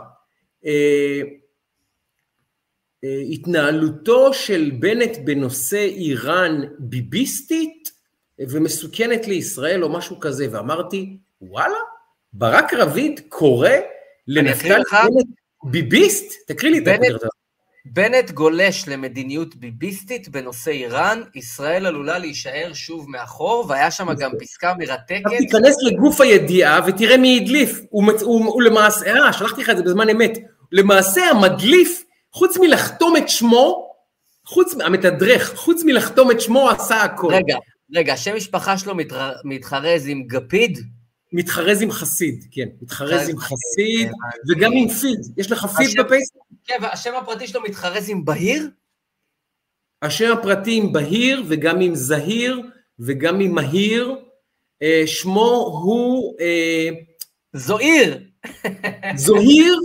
אה, אה, התנהלותו של בנט בנושא איראן ביביסטית ומסוכנת לישראל או משהו כזה, ואמרתי, וואלה, ברק רביד קורא לנפתלי בנט ביביסט? תקריא לי את זה. בנט גולש למדיניות ביביסטית בנושא איראן, ישראל עלולה להישאר שוב מאחור, והיה שם גם פסקה מרתקת. עכשיו תיכנס לגוף הידיעה ותראה מי הדליף. הוא, הוא, הוא למעשה, אה, שלחתי לך את זה בזמן אמת. למעשה המדליף, חוץ מלחתום את שמו, חוץ, המתדרך, חוץ מלחתום את שמו, עשה הכל. רגע, רגע, שם משפחה שלו מתחרז עם גפיד? מתחרז עם חסיד, כן, מתחרז עם חסיד, כן, וגם עם פיד, יש לך פיד בפייסבוק? כן, והשם הפרטי שלו מתחרז עם בהיר? השם הפרטי עם בהיר, וגם עם זהיר, וגם עם מהיר, אה, שמו הוא... אה, זוהיר. זוהיר,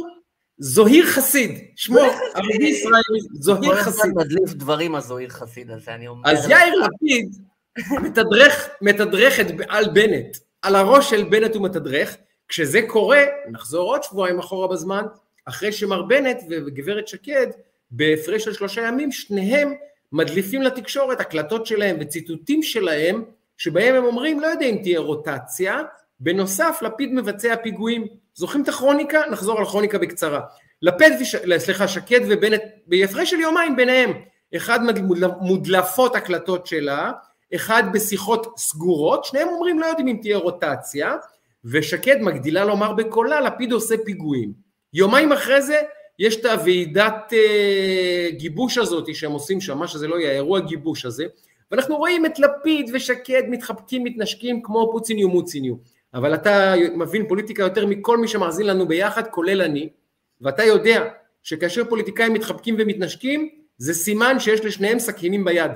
זוהיר חסיד, שמו ערבי ישראלי, זוהיר חסיד. כל הזמן מדליף דברים הזוהיר חסיד הזה, אני אומר. אז יאיר לפיד מתדרך, מתדרך את על בנט, על הראש של בנט הוא מתדרך, כשזה קורה, נחזור עוד שבועיים אחורה בזמן, אחרי שמר בנט וגברת שקד, בהפרש של שלושה ימים, שניהם מדליפים לתקשורת הקלטות שלהם וציטוטים שלהם, שבהם הם אומרים, לא יודע אם תהיה רוטציה, בנוסף לפיד מבצע פיגועים. זוכרים את הכרוניקה? נחזור על הכרוניקה בקצרה. לפיד, וש... סליחה, שקד ובנט, בהפרש של יומיים ביניהם, אחד מודלפות הקלטות שלה, אחד בשיחות סגורות, שניהם אומרים לא יודעים אם תהיה רוטציה, ושקד מגדילה לומר בקולה, לפיד עושה פיגועים. יומיים אחרי זה יש את הוועידת אה, גיבוש הזאת שהם עושים שם, מה שזה לא יהיה, האירוע גיבוש הזה, ואנחנו רואים את לפיד ושקד מתחבקים, מתנשקים כמו פוציניו מוציניו. אבל אתה מבין פוליטיקה יותר מכל מי שמאזין לנו ביחד, כולל אני, ואתה יודע שכאשר פוליטיקאים מתחבקים ומתנשקים, זה סימן שיש לשניהם סכינים ביד,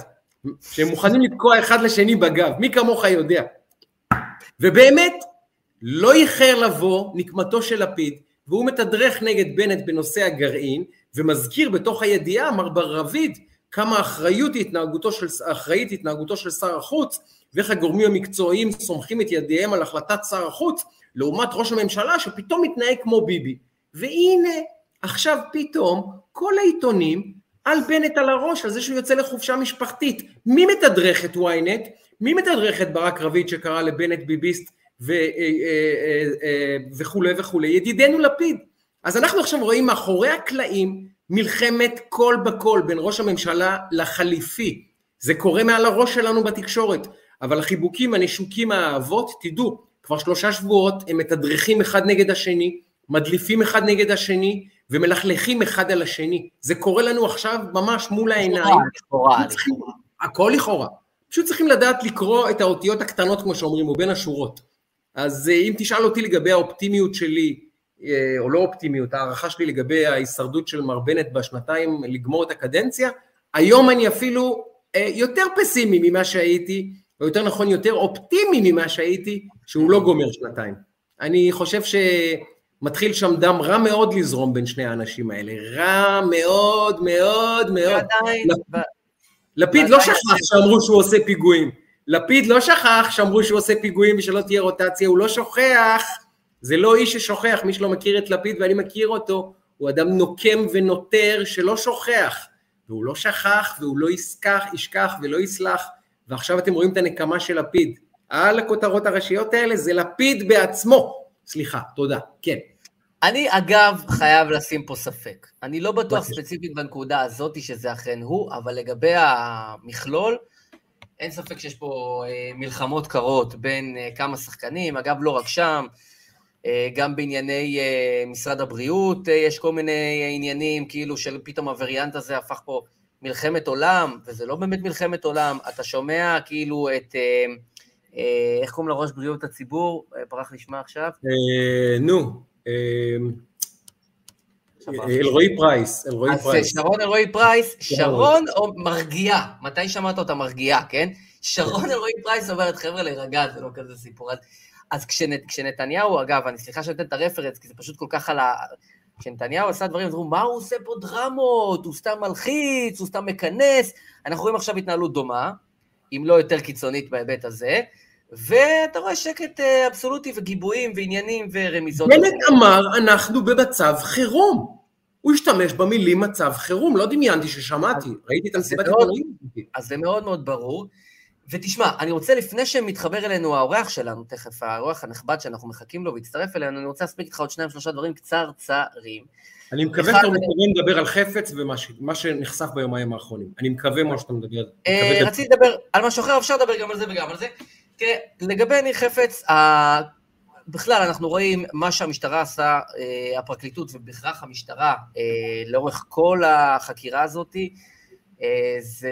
שהם מוכנים לתקוע אחד לשני בגב, מי כמוך יודע. ובאמת, לא איחר לבוא נקמתו של לפיד, והוא מתדרך נגד בנט בנושא הגרעין, ומזכיר בתוך הידיעה, מר בר רביד, כמה אחריות התנהגותו של, אחראית התנהגותו של שר החוץ, ואיך הגורמים המקצועיים סומכים את ידיהם על החלטת שר החוץ, לעומת ראש הממשלה שפתאום מתנהג כמו ביבי. והנה, עכשיו פתאום כל העיתונים על בנט על הראש, על זה שהוא יוצא לחופשה משפחתית. מי מתדרך את ynet? מי מתדרך את ברק רביד שקרא לבנט ביביסט ו, אה, אה, אה, וכולי וכולי? ידידנו לפיד. אז אנחנו עכשיו רואים מאחורי הקלעים מלחמת קול בקול בין ראש הממשלה לחליפי. זה קורה מעל הראש שלנו בתקשורת. אבל החיבוקים, הנשוקים, האהבות, תדעו, כבר שלושה שבועות הם מתדרכים אחד נגד השני, מדליפים אחד נגד השני, ומלכלכים אחד על השני. זה קורה לנו עכשיו ממש מול העיניים. לכאורה, לכאורה. הכל לכאורה. פשוט צריכים לדעת לקרוא את האותיות הקטנות, כמו שאומרים, או בין השורות. אז אה, אם תשאל אותי לגבי האופטימיות שלי, אה, או לא אופטימיות, הערכה שלי לגבי ההישרדות של מר בנט בשנתיים לגמור את הקדנציה, היום אני אפילו אה, יותר פסימי ממה שהייתי, או יותר נכון יותר אופטימי ממה שהייתי, שהוא לא גומר שנתיים. אני חושב שמתחיל שם דם רע מאוד לזרום בין שני האנשים האלה, רע מאוד מאוד מאוד. לפיד לא שכח שאמרו שהוא עושה פיגועים. לפיד לא שכח שאמרו שהוא עושה פיגועים ושלא תהיה רוטציה, הוא לא שוכח, זה לא איש ששוכח, מי שלא מכיר את לפיד ואני מכיר אותו, הוא אדם נוקם ונותר שלא שוכח, והוא לא שכח והוא לא ישכח, ישכח ולא יסלח, ועכשיו אתם רואים את הנקמה של לפיד. על הכותרות הראשיות האלה זה לפיד בעצמו. סליחה, תודה, כן. אני אגב חייב לשים פה ספק. אני לא בטוח ספציפית בנקודה הזאת שזה אכן הוא, אבל לגבי המכלול, אין ספק שיש פה אה, מלחמות קרות בין אה, כמה שחקנים, אגב לא רק שם, אה, גם בענייני משרד הבריאות יש כל מיני עניינים, כאילו שפתאום הווריאנט הזה הפך פה מלחמת עולם, וזה לא באמת מלחמת עולם, אתה שומע כאילו את, איך קוראים לראש בריאות הציבור? אה, ברח לי שמה עכשיו. נו, אלרועי פרייס, אלרועי פרייס. שרון אלרועי פרייס, שרון או מרגיעה, מתי שמעת אותה מרגיעה, כן? שרון אלרועי פרייס אומרת, חבר'ה, להירגע, זה לא כזה סיפור. אז כשנתניהו, אגב, אני סליחה שאני אתן את הרפרנס, כי זה פשוט כל כך על ה... כשנתניהו עשה דברים, אז אמרו, מה הוא עושה פה דרמות? הוא סתם מלחיץ, הוא סתם מכנס. אנחנו רואים עכשיו התנהלות דומה, אם לא יותר קיצונית בהיבט הזה, ואתה רואה שקט אה, אבסולוטי וגיבויים ועניינים ורמיזות. בנט אמר, אנחנו במצב חירום. הוא השתמש במילים מצב חירום, לא דמיינתי ששמעתי, ראיתי את המסיבת עיתונאים. אז זה מאוד מאוד ברור. ותשמע, אני רוצה, לפני שמתחבר אלינו האורח שלנו, תכף האורח הנכבד שאנחנו מחכים לו והצטרף אלינו, אני רוצה להספיק איתך עוד שניים שלושה דברים קצרצרים. אני מקווה שאתה מתכוון לדבר על חפץ ומה שנחשף ביומיים האחרונים. אני מקווה מה שאתה מדבר. אה, רציתי לדבר על משהו אחר, אפשר לדבר גם על זה וגם על זה. תראה, לגבי ניר חפץ, בכלל אנחנו רואים מה שהמשטרה עשה, אה, הפרקליטות ובכרך המשטרה, אה, לאורך כל החקירה הזאת, זה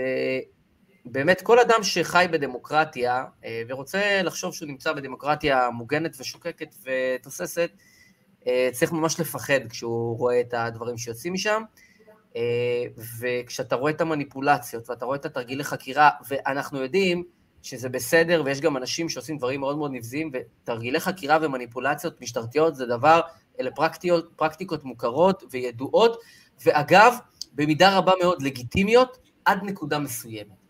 באמת כל אדם שחי בדמוקרטיה אה, ורוצה לחשוב שהוא נמצא בדמוקרטיה מוגנת ושוקקת ותוססת, אה, צריך ממש לפחד כשהוא רואה את הדברים שיוצאים משם. וכשאתה רואה את המניפולציות ואתה רואה את התרגילי חקירה, ואנחנו יודעים שזה בסדר, ויש גם אנשים שעושים דברים מאוד מאוד נבזיים, ותרגילי חקירה ומניפולציות משטרתיות זה דבר, אלה פרקטיות, פרקטיקות מוכרות וידועות, ואגב, במידה רבה מאוד לגיטימיות עד נקודה מסוימת.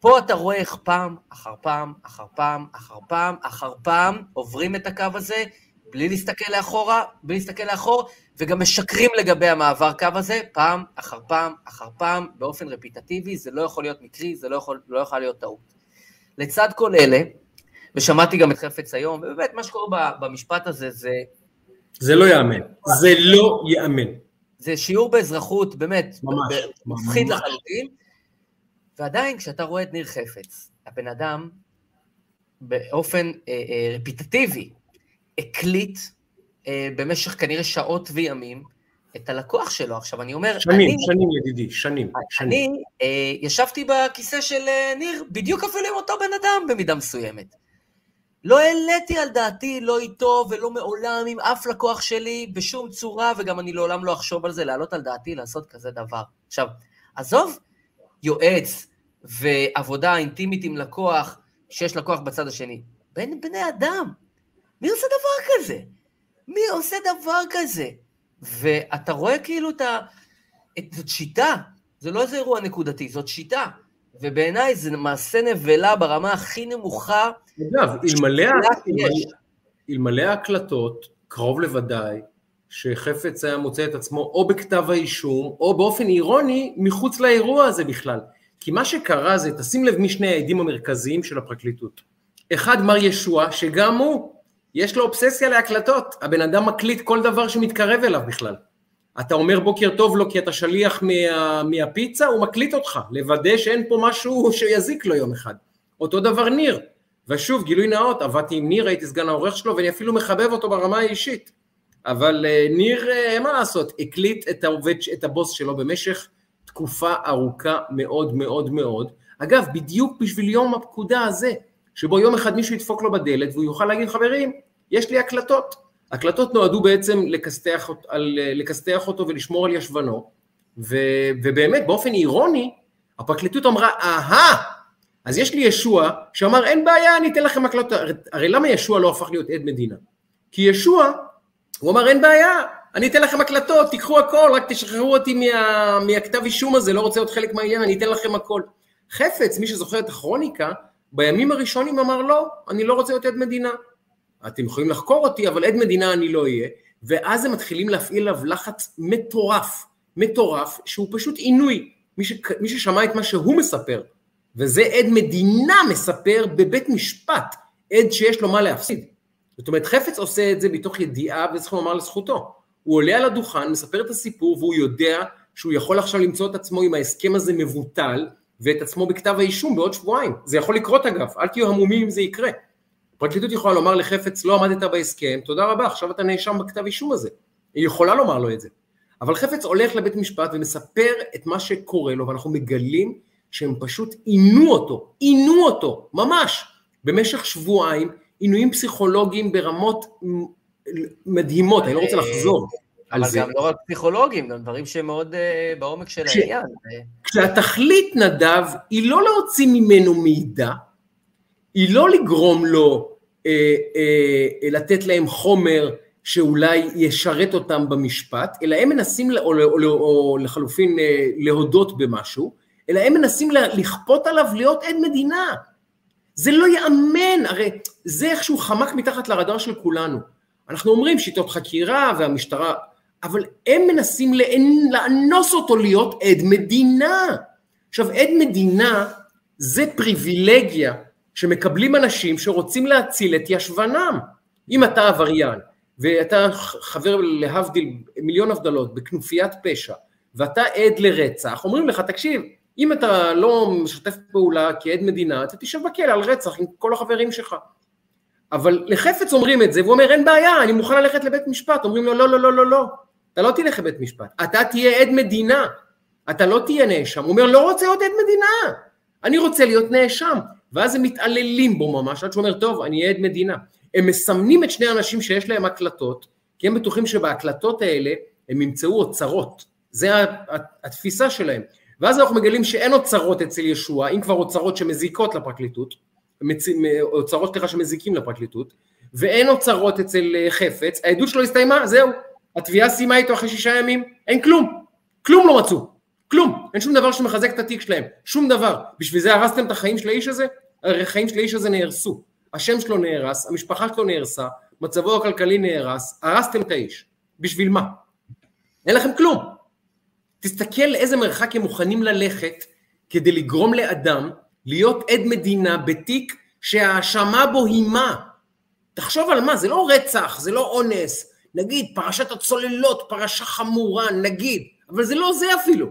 פה אתה רואה איך פעם אחר פעם אחר פעם אחר פעם אחר פעם עוברים את הקו הזה בלי להסתכל לאחורה, בלי להסתכל לאחור, וגם משקרים לגבי המעבר קו הזה פעם אחר פעם אחר פעם באופן רפיטטיבי, זה לא יכול להיות מקרי, זה לא יכול, לא יכול להיות טעות. לצד כל אלה, ושמעתי גם את חפץ היום, ובאמת מה שקורה במשפט הזה זה... זה לא ייאמן, זה לא ייאמן. זה שיעור באזרחות, באמת, ממש, מפחיד לחלוטין, ועדיין כשאתה רואה את ניר חפץ, הבן אדם באופן אה, אה, רפיטטיבי הקליט אה, במשך כנראה שעות וימים את הלקוח שלו. עכשיו, אני אומר... שנים, אני, שנים ידידי, שנים. שנים. אני אה, ישבתי בכיסא של אה, ניר, בדיוק אפילו עם אותו בן אדם במידה מסוימת. לא העליתי על דעתי, לא איתו ולא מעולם עם אף לקוח שלי בשום צורה, וגם אני לעולם לא אחשוב על זה, להעלות על דעתי לעשות כזה דבר. עכשיו, עזוב יועץ ועבודה אינטימית עם לקוח, שיש לקוח בצד השני. בין בני אדם. מי עושה דבר כזה? מי עושה דבר כזה? ואתה רואה כאילו את ה... את... זאת שיטה, זה לא איזה אירוע נקודתי, זאת שיטה. ובעיניי זה מעשה נבלה ברמה הכי נמוכה. אגב, אלמלא ההקלטות, קרוב לוודאי, שחפץ היה מוצא את עצמו או בכתב האישום, או באופן אירוני, מחוץ לאירוע הזה בכלל. כי מה שקרה זה, תשים לב מי שני העדים המרכזיים של הפרקליטות. אחד, מר ישוע, שגם הוא, יש לו אובססיה להקלטות. הבן אדם מקליט כל דבר שמתקרב אליו בכלל. אתה אומר בוקר טוב לו כי אתה שליח מה, מהפיצה, הוא מקליט אותך, לוודא שאין פה משהו שיזיק לו יום אחד. אותו דבר ניר. ושוב, גילוי נאות, עבדתי עם ניר, הייתי סגן העורך שלו, ואני אפילו מחבב אותו ברמה האישית. אבל uh, ניר, uh, מה לעשות, הקליט את העובד, את הבוס שלו במשך תקופה ארוכה מאוד מאוד מאוד. אגב, בדיוק בשביל יום הפקודה הזה, שבו יום אחד מישהו ידפוק לו בדלת והוא יוכל להגיד, חברים, יש לי הקלטות. הקלטות נועדו בעצם לכסתח, על, לכסתח אותו ולשמור על ישבנו, ו, ובאמת, באופן אירוני, הפרקליטות אמרה, אהה, אז יש לי ישוע שאמר, אין בעיה, אני אתן לכם הקלטות. הרי, למה ישוע לא הפך להיות עד מדינה? כי ישוע, הוא אמר, אין בעיה, אני אתן לכם הקלטות, תיקחו הכל, רק תשחררו אותי מה, מהכתב אישום הזה, לא רוצה להיות חלק מהעניין, אני אתן לכם הכל. חפץ, מי שזוכר את הכרוניקה, בימים הראשונים אמר לא, אני לא רוצה להיות עד מדינה. אתם יכולים לחקור אותי, אבל עד מדינה אני לא אהיה. ואז הם מתחילים להפעיל עליו לחץ מטורף, מטורף, שהוא פשוט עינוי. מי, ש... מי ששמע את מה שהוא מספר, וזה עד מדינה מספר בבית משפט, עד שיש לו מה להפסיד. זאת אומרת, חפץ עושה את זה מתוך ידיעה, וצריך לומר לזכותו. הוא עולה על הדוכן, מספר את הסיפור, והוא יודע שהוא יכול עכשיו למצוא את עצמו עם ההסכם הזה מבוטל, ואת עצמו בכתב האישום בעוד שבועיים. זה יכול לקרות אגב, אל תהיו המומים אם זה יקרה. הפרקליטות יכולה לומר לחפץ, לא עמדת בהסכם, תודה רבה, עכשיו אתה נאשם בכתב אישום הזה. היא יכולה לומר לו את זה. אבל חפץ הולך לבית משפט ומספר את מה שקורה לו, ואנחנו מגלים שהם פשוט עינו אותו, עינו אותו, ממש, במשך שבועיים, עינויים פסיכולוגיים ברמות מדהימות, אני לא רוצה לחזור. אבל זה. גם לא רק פסיכולוגים, גם דברים שהם מאוד uh, בעומק של כש, העניין. כשהתכלית, נדב, היא לא להוציא ממנו מידע, היא לא לגרום לו אה, אה, לתת להם חומר שאולי ישרת אותם במשפט, אלא הם מנסים, או, או, או, או לחלופין אה, להודות במשהו, אלא הם מנסים לכפות עליו להיות עד מדינה. זה לא ייאמן, הרי זה איכשהו חמק מתחת לרדאר של כולנו. אנחנו אומרים שיטות חקירה והמשטרה, אבל הם מנסים לאנוס אותו להיות עד מדינה. עכשיו, עד מדינה זה פריבילגיה שמקבלים אנשים שרוצים להציל את ישבנם. אם אתה עבריין, ואתה חבר להבדיל מיליון הבדלות בכנופיית פשע, ואתה עד לרצח, אומרים לך, תקשיב, אם אתה לא משתף פעולה כעד מדינה, אתה תשב בכלא על רצח עם כל החברים שלך. אבל לחפץ אומרים את זה, והוא אומר, אין בעיה, אני מוכן ללכת לבית משפט. אומרים לו, לא, לא, לא, לא, לא, אתה לא תלך לבית משפט, אתה תהיה עד מדינה, אתה לא תהיה נאשם. הוא אומר, לא רוצה להיות עד מדינה, אני רוצה להיות נאשם. ואז הם מתעללים בו ממש, עד שהוא אומר, טוב, אני עד מדינה. הם מסמנים את שני האנשים שיש להם הקלטות, כי הם בטוחים שבהקלטות האלה הם ימצאו אוצרות. זה התפיסה שלהם. ואז אנחנו מגלים שאין אוצרות אצל ישוע, אם כבר אוצרות שמזיקות לפרקליטות, אוצרות ככה שמזיקים לפרקליטות, ואין אוצרות אצל אה, חפץ, העדות שלו הסתיימה, זהו, התביעה סיימה איתו אחרי שישה ימים, אין כלום, כלום לא מצאו, כלום, אין שום דבר שמחזק את התיק שלהם, שום דבר. בשביל זה הרסתם את החיים של האיש הזה? הרי החיים של האיש הזה נהרסו, השם שלו נהרס, המשפחה שלו נהרסה, מצבו הכלכלי נהרס, הרסתם את האיש. בשביל מה? אין לכם כלום. תסתכל איזה מרחק הם מוכנים ללכת כדי לגרום לאדם להיות עד מדינה בתיק שההאשמה בו היא מה? תחשוב על מה, זה לא רצח, זה לא אונס, נגיד פרשת הצוללות, פרשה חמורה, נגיד, אבל זה לא זה אפילו.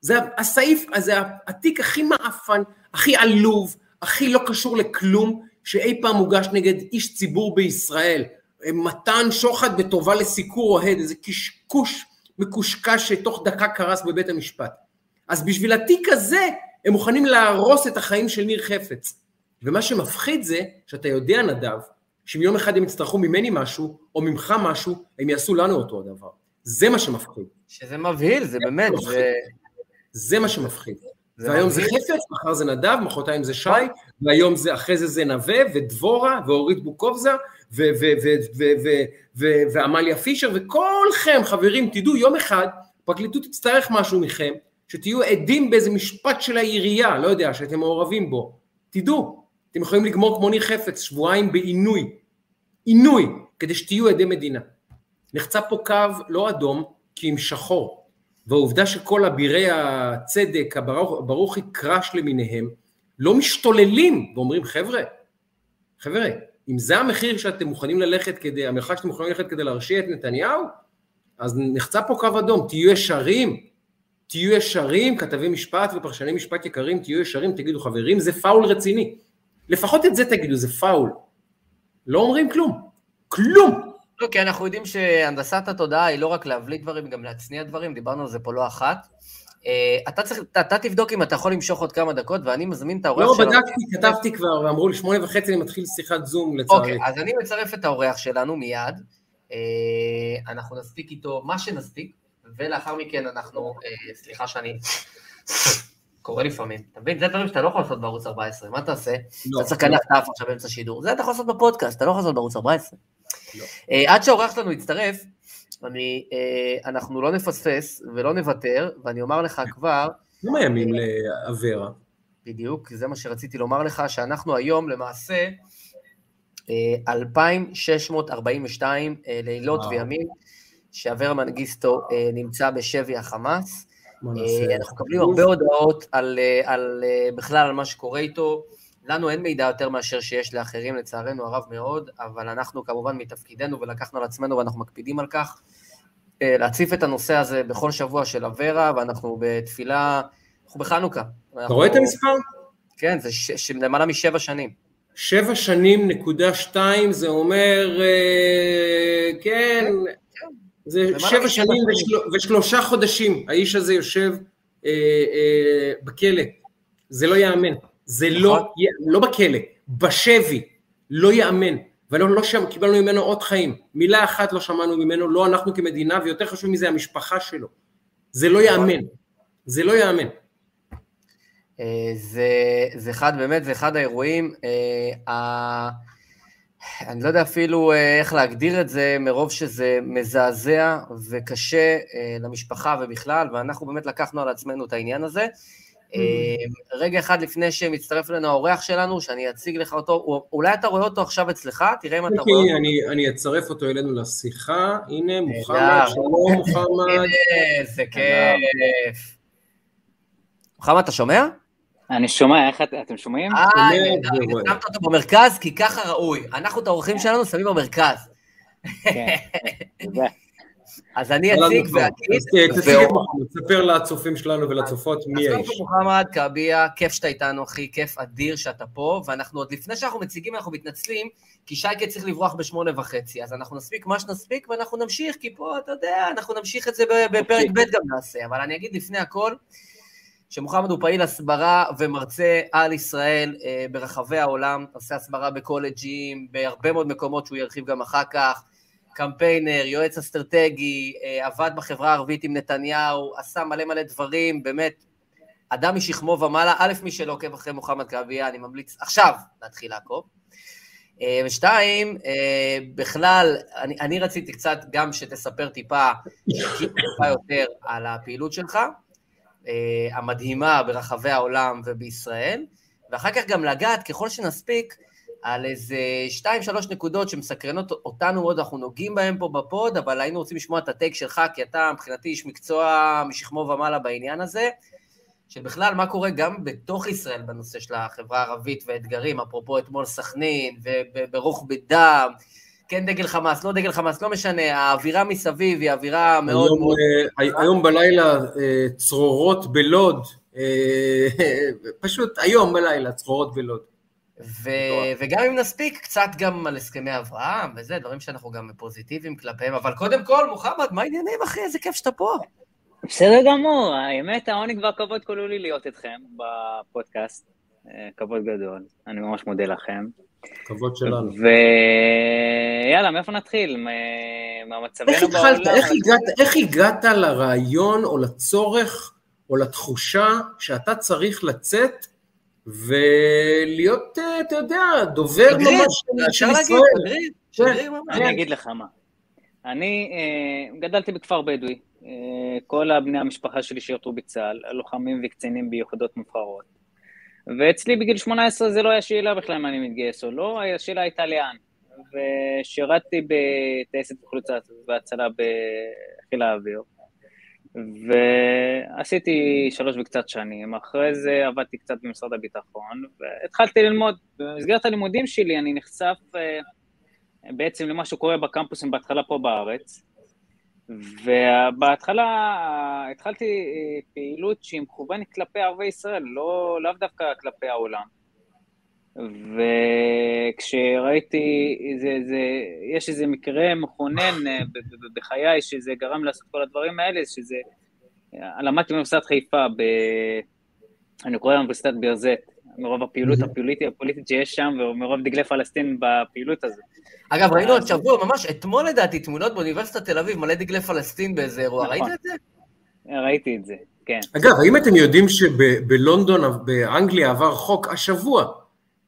זה הסעיף, זה התיק הכי מעפן, הכי עלוב, הכי לא קשור לכלום שאי פעם הוגש נגד איש ציבור בישראל. מתן שוחד בטובה לסיקור אוהד, איזה קשקוש מקושקש שתוך דקה קרס בבית המשפט. אז בשביל התיק הזה הם מוכנים להרוס את החיים של ניר חפץ. ומה שמפחיד זה שאתה יודע נדב, שאם יום אחד הם יצטרכו ממני משהו, או ממך משהו, הם יעשו לנו אותו הדבר. זה מה שמפחיד. שזה מבהיל, זה באמת, זה... זה מה שמפחיד. והיום זה חפץ, מחר זה נדב, מחרתיים זה שי, והיום זה, אחרי זה זה נווה, ודבורה, ואורית בוקובזה, ועמליה פישר, וכולכם, חברים, תדעו, יום אחד פרקליטות תצטרך משהו מכם, שתהיו עדים באיזה משפט של העירייה, לא יודע, שאתם מעורבים בו. תדעו, אתם יכולים לגמור כמו ניר חפץ, שבועיים בעינוי. עינוי, כדי שתהיו עדי מדינה. נחצה פה קו לא אדום, כי אם שחור. והעובדה שכל אבירי הצדק, הברוך, ברוכי קראש למיניהם, לא משתוללים ואומרים חבר'ה, חבר'ה, אם זה המחיר שאתם מוכנים ללכת כדי, המרחק שאתם מוכנים ללכת כדי להרשיע את נתניהו, אז נחצה פה קו אדום, תהיו ישרים, תהיו ישרים, כתבי משפט ופרשני משפט יקרים, תהיו ישרים, תגידו חברים, זה פאול רציני. לפחות את זה תגידו, זה פאול. לא אומרים כלום, כלום. לא, כי אנחנו יודעים שהנדסת התודעה היא לא רק להבליט דברים, גם להצניע דברים, דיברנו על זה פה לא אחת. אה, אתה צריך, אתה, אתה תבדוק אם אתה יכול למשוך עוד כמה דקות, ואני מזמין את האורח שלנו. לא, בדקתי, כתבתי כבר, ואמרו לי שמונה וחצי אני מתחיל שיחת זום, לצערי. אוקיי, אז אני מצרף את האורח שלנו מיד. אה, אנחנו נספיק איתו מה שנספיק, ולאחר מכן אנחנו, אה, סליחה שאני... קורה לפעמים, אתה מבין? זה דברים שאתה לא יכול לעשות בערוץ 14, מה תעשה? לא. אתה צריך לקנח את האף עכשיו באמצע שידור, זה אתה יכול לעשות בפודקאסט, אתה לא יכול לעשות בערוץ 14. לא. עד שהאורח שלנו יצטרף, אה, אנחנו לא נפספס ולא נוותר, ואני אומר לך כבר... כמה ימים לאברה? בדיוק, זה מה שרציתי לומר לך, שאנחנו היום למעשה 2,642 אה, לילות. וימים שאברה מנגיסטו אה, נמצא בשבי החמאס. אנחנו מקבלים הרבה הודעות על, על בכלל על מה שקורה איתו. לנו אין מידע יותר מאשר שיש לאחרים, לצערנו הרב מאוד, אבל אנחנו כמובן מתפקידנו ולקחנו על עצמנו ואנחנו מקפידים על כך, אה, להציף את הנושא הזה בכל שבוע של אברה, ואנחנו בתפילה, אנחנו בחנוכה. אתה אנחנו... רואה את המספר? כן, זה ש... ש... למעלה משבע שנים. שבע שנים נקודה שתיים, זה אומר, אה, כן, זה שבע שנים ושל... ושלושה חודשים, האיש הזה יושב אה, אה, בכלא, זה לא ייאמן. זה לא, נכון. לא בכלא, בשבי, לא ייאמן. ולא לא שם, קיבלנו ממנו עוד חיים. מילה אחת לא שמענו ממנו, לא אנחנו כמדינה, ויותר חשוב מזה, המשפחה שלו. זה לא ייאמן. זה לא ייאמן. אה, זה, זה אחד, באמת, זה אחד האירועים, אה, אני לא יודע אפילו אה, איך להגדיר את זה, מרוב שזה מזעזע וקשה למשפחה ובכלל, ואנחנו באמת לקחנו על עצמנו את העניין הזה. אה, רגע אחד לפני שמצטרף אלינו האורח שלנו, שאני אציג לך אותו, אולי אתה רואה אותו עכשיו אצלך? תראה אם אתה רואה אותו. אני, אצרף אותו אלינו לשיחה, הנה מוחמד, שלום מוחמד. הנה, זה כיף. מוחמד, אתה שומע? אני שומע, איך אתם שומעים? אה, שמת אותו במרכז, כי ככה ראוי. אנחנו את האורחים שלנו שמים במרכז. כן, *laughs* אז אני אציג ואגיד... תספר לצופים שלנו ולצופות מי האיש. אז מוחמד קאביה, כיף שאתה איתנו, אחי, כיף אדיר שאתה פה, ואנחנו עוד לפני שאנחנו מציגים, אנחנו מתנצלים, כי שייקה צריך לברוח בשמונה וחצי, אז אנחנו נספיק מה שנספיק, ואנחנו נמשיך, כי פה, אתה יודע, אנחנו נמשיך את זה בפרק ב' גם נעשה, אבל אני אגיד לפני הכל, שמוחמד הוא פעיל הסברה ומרצה על ישראל אה, ברחבי העולם, עושה הסברה בקולג'ים, בהרבה מאוד מקומות שהוא ירחיב גם אחר כך, קמפיינר, יועץ אסטרטגי, אה, עבד בחברה הערבית עם נתניהו, עשה מלא מלא דברים, באמת, אדם משכמו ומעלה, א', מי שלא עוקב אחרי מוחמד כעביה, אני ממליץ עכשיו להתחיל לעקוב. אה, ושתיים, אה, בכלל, אני, אני רציתי קצת גם שתספר טיפה, טיפה יותר על הפעילות שלך, המדהימה ברחבי העולם ובישראל, ואחר כך גם לגעת, ככל שנספיק, על איזה שתיים, שלוש נקודות שמסקרנות אותנו עוד, אנחנו נוגעים בהן פה בפוד, אבל היינו רוצים לשמוע את הטייק שלך, כי אתה מבחינתי איש מקצוע משכמו ומעלה בעניין הזה. שבכלל מה קורה גם בתוך ישראל בנושא של החברה הערבית והאתגרים, אפרופו אתמול סכנין וברוך בדם, כן דגל חמאס, לא דגל חמאס, לא משנה, האווירה מסביב היא אווירה מאוד היום, מאוד... אה, היום בלילה אה, צרורות בלוד, אה, *laughs* פשוט היום בלילה צרורות בלוד. ו- וגם אם נספיק, קצת גם על הסכמי אברהם וזה, דברים שאנחנו גם פוזיטיביים כלפיהם, אבל קודם כל, מוחמד, מה העניינים אחי? איזה כיף שאתה פה. בסדר גמור, האמת, העונג והכבוד כלו לי להיות איתכם בפודקאסט. אה, כבוד גדול, אני ממש מודה לכם. כבוד שלנו. ויאללה, מאיפה נתחיל? מהמצבנו איך התחלת, איך הגעת, איך הגעת לרעיון או לצורך או לתחושה שאתה צריך לצאת ולהיות, אה, אתה יודע, דובר ממש של ישראל? אני אגיד לך מה. אני אה, גדלתי בכפר בדואי, אה, כל הבני המשפחה שלי שירתו בצה"ל, לוחמים וקצינים ביחידות מובחרות. ואצלי בגיל 18 זה לא היה שאלה בכלל אם אני מתגייס או לא, השאלה הייתה לאן. ושירתתי בטייסת וחלוצה והצלה בחיל האוויר. ועשיתי שלוש וקצת שנים, אחרי זה עבדתי קצת במשרד הביטחון, והתחלתי ללמוד. במסגרת הלימודים שלי אני נחשף אה, בעצם למה שקורה בקמפוסים בהתחלה פה בארץ, ובהתחלה התחלתי אה, פעילות שהיא מכוונת כלפי ערבי ישראל, לא, לאו דווקא כלפי העולם. וכשראיתי, זה, זה, יש איזה מקרה מכונן אה, בחיי שזה גרם לעשות כל הדברים האלה, שזה, אה, למדתי באוניברסיטת חיפה, ב, אני קורא לאוניברסיטת בירזט, מרוב הפעילות הפוליטית, הפוליטית שיש שם ומרוב דגלי פלסטין בפעילות הזאת. אגב, ראינו עוד שבוע, ממש אתמול לדעתי, תמונות באוניברסיטת תל אביב, מלא דגלי פלסטין באיזה אירוע, נכון. ראית את זה? ראיתי את זה, כן. אגב, האם אתם יודעים שבלונדון, באנגליה עבר חוק השבוע,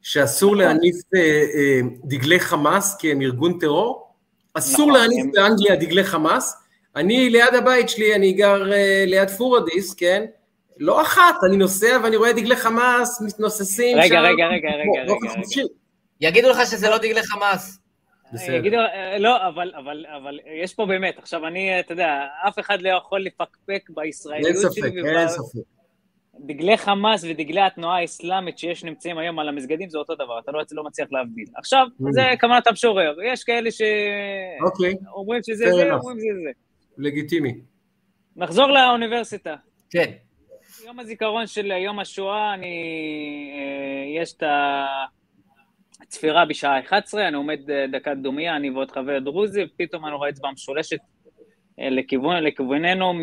שאסור נכון. להניף אה, אה, דגלי חמאס כי הם ארגון טרור? אסור נכון, להניף באנגליה דגלי חמאס. אני ליד הבית שלי, אני גר אה, ליד פורדיס, כן? לא אחת, אני נוסע ואני רואה דגלי חמאס מתנוססים רגע, שם. רגע, רגע, רגע, רגע, רגע. יגידו לך שזה לא דגלי חמאס. יגידו, לא, אבל, אבל, אבל יש פה באמת, עכשיו אני, אתה יודע, אף אחד לא יכול לפקפק בישראליות שלי. אין ספק, אין ספק. דגלי חמאס ודגלי התנועה האסלאמית שיש נמצאים היום על המסגדים זה אותו דבר, אתה לא, לא מצליח להבדיל. עכשיו, mm. זה כוונת המשורר, יש כאלה שאומרים שזה זה, אומרים שזה זה. לגיטימי. נחזור לאוניברסיטה. כן. יום הזיכרון של יום השואה, אני, אה, יש את הצפירה בשעה 11, אני עומד אה, דקת דומיה, אני ועוד חבר דרוזי, ופתאום אני רואה אצבע משולשת אה, לכיוון, לכיווננו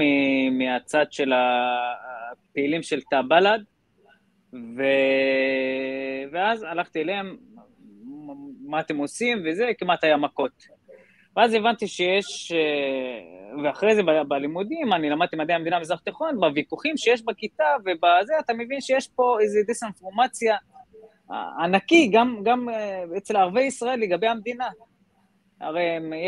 מהצד של הפעילים של תא בל"ד, ו... ואז הלכתי אליהם, מה אתם עושים וזה, כמעט היה מכות. ואז הבנתי שיש, אה, ואחרי זה בלימודים, אני למדתי מדעי המדינה במזרח תיכון, בוויכוחים שיש בכיתה ובזה, אתה מבין שיש פה איזו דיסאינפורמציה ענקי, גם, גם אה, אצל ערבי ישראל לגבי המדינה. הרי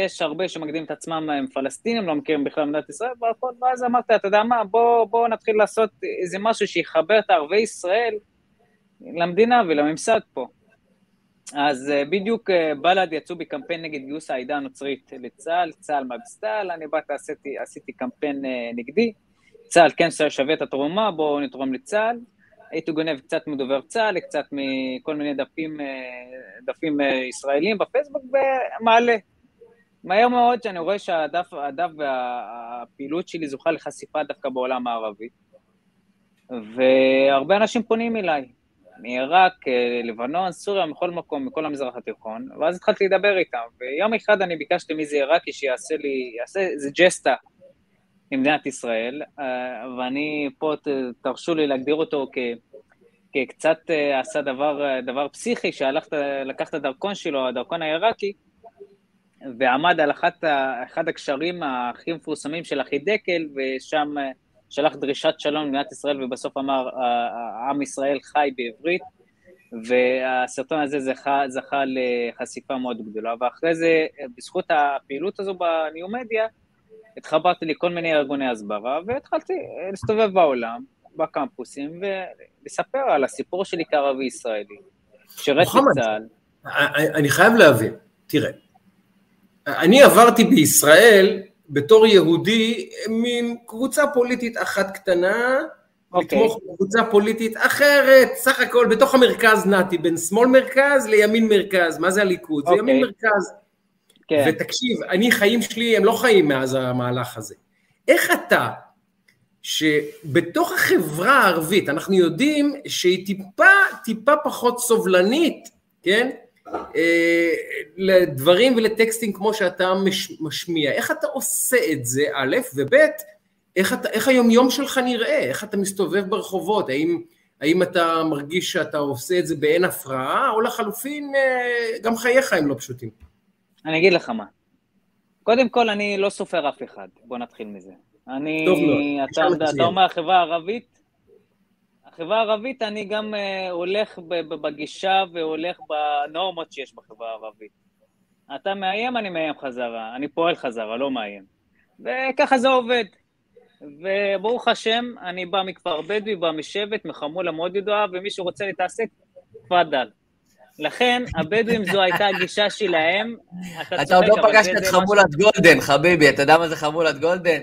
יש הרבה שמגדירים את עצמם הם פלסטינים, לא מכירים בכלל מדינת ישראל, והכל, ואז אמרתי, אתה יודע מה, בוא, בוא נתחיל לעשות איזה משהו שיחבר את ערבי ישראל למדינה ולממסד פה. אז אה, בדיוק אה, בל"ד יצאו בקמפיין נגד גיוס העדה הנוצרית לצה"ל, צה"ל מבסטל, אני באתי, עשיתי, עשיתי קמפיין נגדי, צה"ל כן שווה את התרומה, בואו נתרום לצה"ל. הייתי גונב קצת מדובר צה"ל, קצת מכל מיני דפים, דפים ישראלים בפייסבוק ומעלה. מהר מאוד שאני רואה שהדף הדף והפעילות שלי זוכה לחשיפה דווקא בעולם הערבי. והרבה אנשים פונים אליי, מעיראק, אה, לבנון, סוריה, מכל מקום, מכל המזרח התיכון, ואז התחלתי לדבר איתם, ויום אחד אני ביקשתי מאיזה עיראקי שיעשה לי, יעשה איזה ג'סטה, למדינת ישראל, ואני פה, תרשו לי להגדיר אותו כ... קצת עשה דבר, דבר פסיכי, שהלך, לקח את הדרכון שלו, הדרכון העיראקי, ועמד על אחת, אחד הקשרים הכי מפורסמים של החידקל, ושם שלח דרישת שלום למדינת ישראל, ובסוף אמר, עם ישראל חי בעברית, והסרטון הזה זכה, זכה לחשיפה מאוד גדולה. ואחרי זה, בזכות הפעילות הזו בניו-מדיה, התחברתי לכל מיני ארגוני הסברה, והתחלתי להסתובב בעולם, בקמפוסים, ולספר על הסיפור שלי כערבי ישראלי. שירת בצה"ל. אני חייב להבין, תראה, אני עברתי בישראל בתור יהודי מין קבוצה פוליטית אחת קטנה, okay. אוקיי. לתמוך בקבוצה פוליטית אחרת, סך הכל בתוך המרכז נעתי, בין שמאל מרכז לימין מרכז, מה זה הליכוד? Okay. זה ימין אוקיי. מרכז. כן. ותקשיב, אני, חיים שלי הם לא חיים מאז המהלך הזה. איך אתה, שבתוך החברה הערבית, אנחנו יודעים שהיא טיפה, טיפה פחות סובלנית, כן? אה, לדברים ולטקסטים כמו שאתה מש, משמיע. איך אתה עושה את זה, א', וב', איך, אתה, איך היומיום שלך נראה? איך אתה מסתובב ברחובות? האם, האם אתה מרגיש שאתה עושה את זה באין הפרעה, או לחלופין, אה, גם חייך הם לא פשוטים? אני אגיד לך מה. קודם כל, אני לא סופר אף אחד. בוא נתחיל מזה. אני... טוב לא. אתה, אתה אומר החברה הערבית, החברה הערבית, אני גם uh, הולך בגישה והולך בנורמות שיש בחברה הערבית. אתה מאיים, אני מאיים חזרה. אני פועל חזרה, לא מאיים. וככה זה עובד. וברוך השם, אני בא מכפר בדואי, בא משבט, מחמולה מאוד ידועה, ומי שרוצה להתעסק, תפאדל. לכן, הבדואים זו הייתה הגישה שלהם. אתה עוד לא פגשת את חמולת גולדן, חביבי, אתה יודע מה זה חמולת גולדן?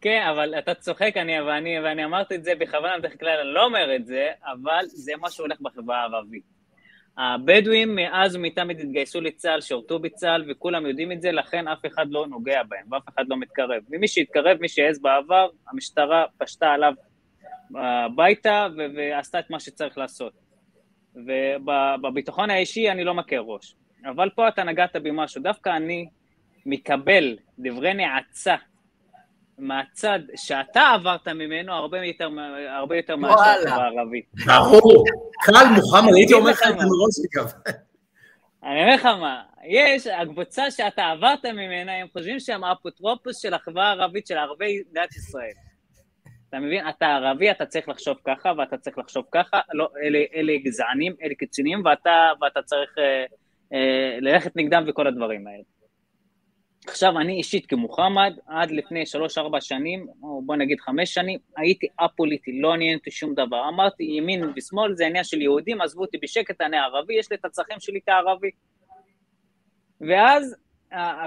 כן, אבל אתה צוחק, אני, ואני, ואני אמרתי את זה בכוונה, בדרך כלל אני לא אומר את זה, אבל זה מה שהולך בחברה הערבית. הבדואים מאז ומתמיד התגייסו לצה"ל, שירתו בצה"ל, וכולם יודעים את זה, לכן אף אחד לא נוגע בהם, ואף אחד לא מתקרב. ומי שהתקרב, מי שהעז בעבר, המשטרה פשטה עליו הביתה ועשתה את מה שצריך לעשות. ובביטחון האישי אני לא מכיר ראש. אבל פה אתה נגעת במשהו, דווקא אני מקבל דברי נאצה מהצד שאתה עברת ממנו הרבה יותר, הרבה יותר מאשר החברה הערבית. ברור, קל מוחמד, הייתי אומר לך את זה מראש אגב. אני אומר לך מה, יש, הקבוצה שאתה עברת ממנה, הם חושבים שהם האפוטרופוס של החברה הערבית, של ערבי מדינת ישראל. אתה מבין? אתה ערבי, אתה צריך לחשוב ככה, ואתה צריך לחשוב ככה, לא, אלה, אלה גזענים, אלה קיצוניים, ואתה, ואתה צריך אה, אה, ללכת נגדם וכל הדברים האלה. עכשיו, אני אישית כמוחמד, עד לפני 3-4 שנים, או בוא נגיד 5 שנים, הייתי א-פוליטי, לא עניין אותי שום דבר. אמרתי, ימין ושמאל זה עניין של יהודים, עזבו אותי בשקט, אני ערבי, יש לי את הצרכים שלי כערבי. ואז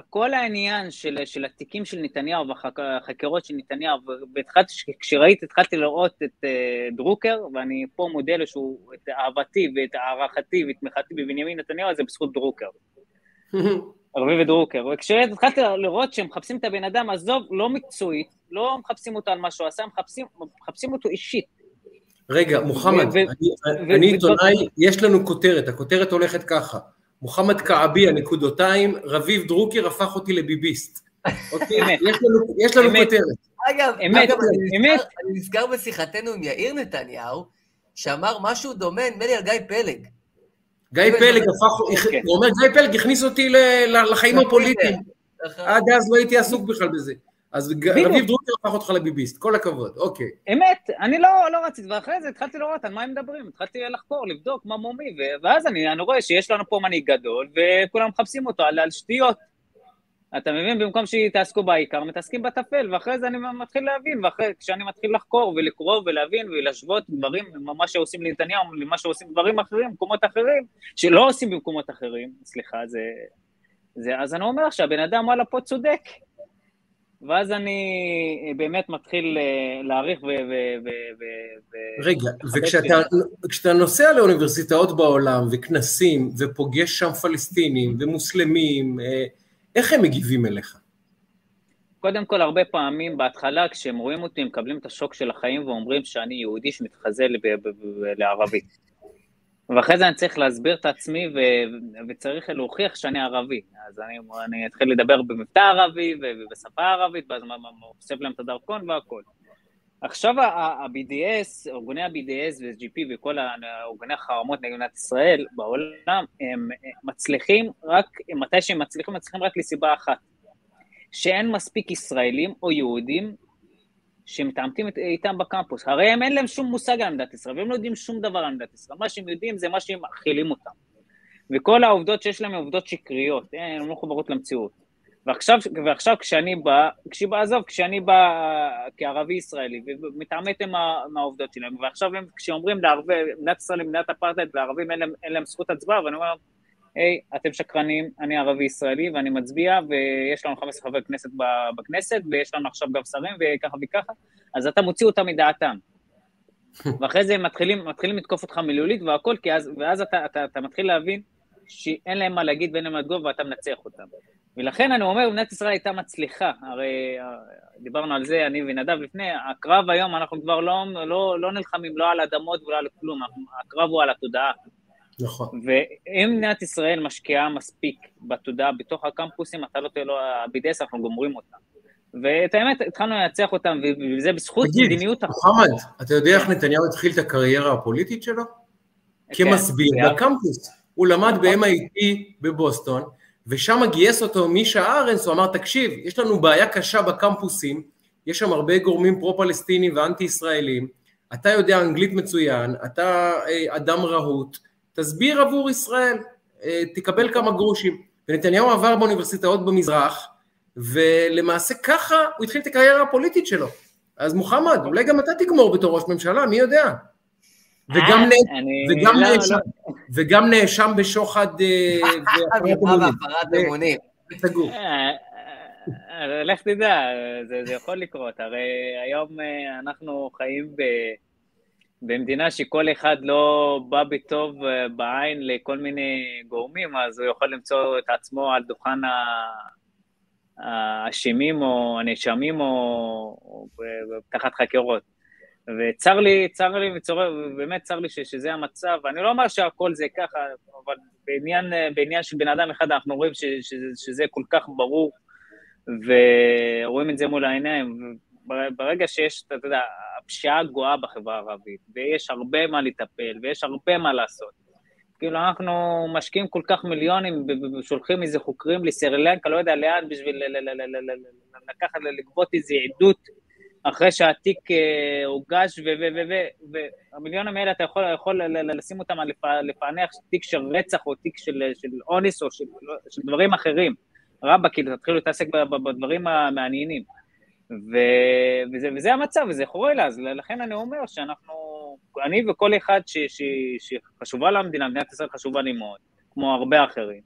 כל העניין של, של התיקים של נתניהו והחקירות של נתניהו, וכשראיתי, התחלתי לראות את uh, דרוקר, ואני פה מודה לו שהוא, את אהבתי ואת הערכתי ותמיכתי בבנימין נתניהו, זה בזכות דרוקר. *laughs* רביב ודרוקר, וכשהתחלתי לראות שהם מחפשים את הבן אדם, עזוב, לא מקצועית, לא מחפשים אותו על מה שהוא עשה, הם מחפשים, מחפשים אותו אישית. רגע, מוחמד, אני עיתונאי, יש לנו כותרת, הכותרת הולכת ככה, מוחמד כעבי, הנקודותיים, רביב דרוקר הפך אותי לביביסט. *laughs* אוקיי? יש לנו כותרת. אגב, אמת, אמת. אני נזכר בשיחתנו עם יאיר נתניהו, שאמר משהו דומה, נדמה לי על גיא פלג. גיא פלג הפך, אוקיי. הוא אומר, גיא פלג הכניס אותי לחיים הפוליטיים. עד אז לא הייתי עסוק בכלל בזה. אז רביב דרוקר הפך אותך לביביסט, כל הכבוד, אוקיי. אמת, אני לא, לא רציתי, ואחרי זה התחלתי לראות על מה הם מדברים, התחלתי לחקור, לבדוק מה מומי, ואז אני, אני רואה שיש לנו פה מנהיג גדול, וכולם מחפשים אותו על, על שטויות. אתה מבין? במקום שיתעסקו בעיקר, מתעסקים בטפל, ואחרי זה אני מתחיל להבין, ואחרי, כשאני מתחיל לחקור ולקרוא ולהבין ולהשוות דברים, מה שעושים לנתניהו למה שעושים דברים אחרים, במקומות אחרים, שלא עושים במקומות אחרים, סליחה, זה... זה אז אני אומר שהבן אדם, וואלה, פה צודק. ואז אני באמת מתחיל אה, להעריך ו... ו, ו, ו רגע, וכשאתה נוסע לאוניברסיטאות בעולם, וכנסים, ופוגש שם פלסטינים, ומוסלמים, אה, איך הם מגיבים אליך? קודם כל, הרבה פעמים בהתחלה, כשהם רואים אותי, מקבלים את השוק של החיים ואומרים שאני יהודי שמתחזה לערבי. ואחרי זה אני צריך להסביר את עצמי ו... וצריך להוכיח שאני ערבי. אז אני, אני אתחיל לדבר במבטא ערבי ובשפה ערבית, ואז אוסף להם את הדרכון והכל. עכשיו ה-BDS, ארגוני ה-BDS ו-GP וכל ארגוני החרמות נגד מדינת ישראל בעולם, הם מצליחים רק, מתי שהם מצליחים, מצליחים רק לסיבה אחת, שאין מספיק ישראלים או יהודים שמתעמתים איתם בקמפוס. הרי הם אין להם שום מושג על מדינת ישראל, והם לא יודעים שום דבר על מדינת ישראל. מה שהם יודעים זה מה שהם מאכילים אותם. וכל העובדות שיש להם הן עובדות שקריות, הן לא מחוברות למציאות. ועכשיו, ועכשיו כשאני בא, כשבא, עזוב, כשאני בא כערבי ישראלי ומתעמת עם העובדות שלהם, ועכשיו הם, כשאומרים לערבי, מדינת ישראל היא מדינת אפרטהייד, לערבים אין להם, אין להם זכות הצבעה, ואני אומר, היי, אתם שקרנים, אני ערבי ישראלי ואני מצביע, ויש לנו 15 חברי כנסת בכנסת, ויש לנו עכשיו גם שרים, וככה וככה, אז אתה מוציא אותם מדעתם. *laughs* ואחרי זה הם מתחילים, מתחילים לתקוף אותך מילולית והכל, אז, ואז אתה, אתה, אתה מתחיל להבין שאין להם מה להגיד ואין להם מה לתגוב ואתה מנצח אותם. ולכן אני אומר, מדינת ישראל הייתה מצליחה, הרי אה, דיברנו על זה, אני ונדב לפני, הקרב היום, אנחנו כבר לא, לא, לא נלחמים לא על אדמות ולא על כלום, הקרב הוא על התודעה. נכון. ואם מדינת ישראל משקיעה מספיק בתודעה בתוך הקמפוסים, אתה לא תהיה לו, ה-BDS, אנחנו גומרים אותם. ואת האמת, התחלנו לנצח אותם, וזה בזכות תגיד, מדיניות... תגיד, מוחמד, אתה יודע איך נתניהו התחיל את הקריירה הפוליטית שלו? כן, כמסביר בקמפוס. הוא למד ב-MIT בבוסטון, ושם גייס אותו מישה ארנס, הוא אמר, תקשיב, יש לנו בעיה קשה בקמפוסים, יש שם הרבה גורמים פרו-פלסטינים ואנטי-ישראלים, אתה יודע אנגלית מצוין, אתה אה, אדם רהוט, תסביר עבור ישראל, אה, תקבל כמה גרושים. ונתניהו עבר באוניברסיטאות במזרח, ולמעשה ככה הוא התחיל את הקריירה הפוליטית שלו. אז מוחמד, אולי גם אתה תגמור בתור ראש ממשלה, מי יודע? וגם, אה, וגם, לא, נאשם, לא. וגם נאשם בשוחד אה, *laughs* והפרת אמונים. סגור. לך תדע, זה, זה יכול לקרות, הרי היום אנחנו חיים ב... במדינה שכל אחד לא בא בטוב בעין לכל מיני גורמים, אז הוא יכול למצוא את עצמו על דוכן האשמים או הנאשמים או, או תחת חקירות. וצר לי, צר לי, וצורר, באמת צר לי שזה המצב. אני לא אומר שהכל זה ככה, אבל בעניין, בעניין של בן אדם אחד אנחנו רואים ש, ש, שזה כל כך ברור, ורואים את זה מול העיניים. ברגע שיש, אתה יודע, הפשיעה גואה בחברה הערבית, ויש הרבה מה לטפל, ויש הרבה מה לעשות. כאילו, אנחנו משקיעים כל כך מיליונים, שולחים איזה חוקרים לסרילנקה, לא יודע לאן, בשביל לקחת, לגבות איזה עדות אחרי שהתיק אה, הוגש, והמיליונים האלה אתה יכול, לשים אותם לפענח תיק של רצח או תיק של אונס או של, של דברים אחרים. רבאק, כאילו, תתחילו להתעסק בדברים המעניינים. ו... וזה, וזה המצב, וזה חורה אז לכן אני אומר שאנחנו, אני וכל אחד ש... ש... שחשובה למדינה, מדינת ישראל חשובה לי מאוד, כמו הרבה אחרים,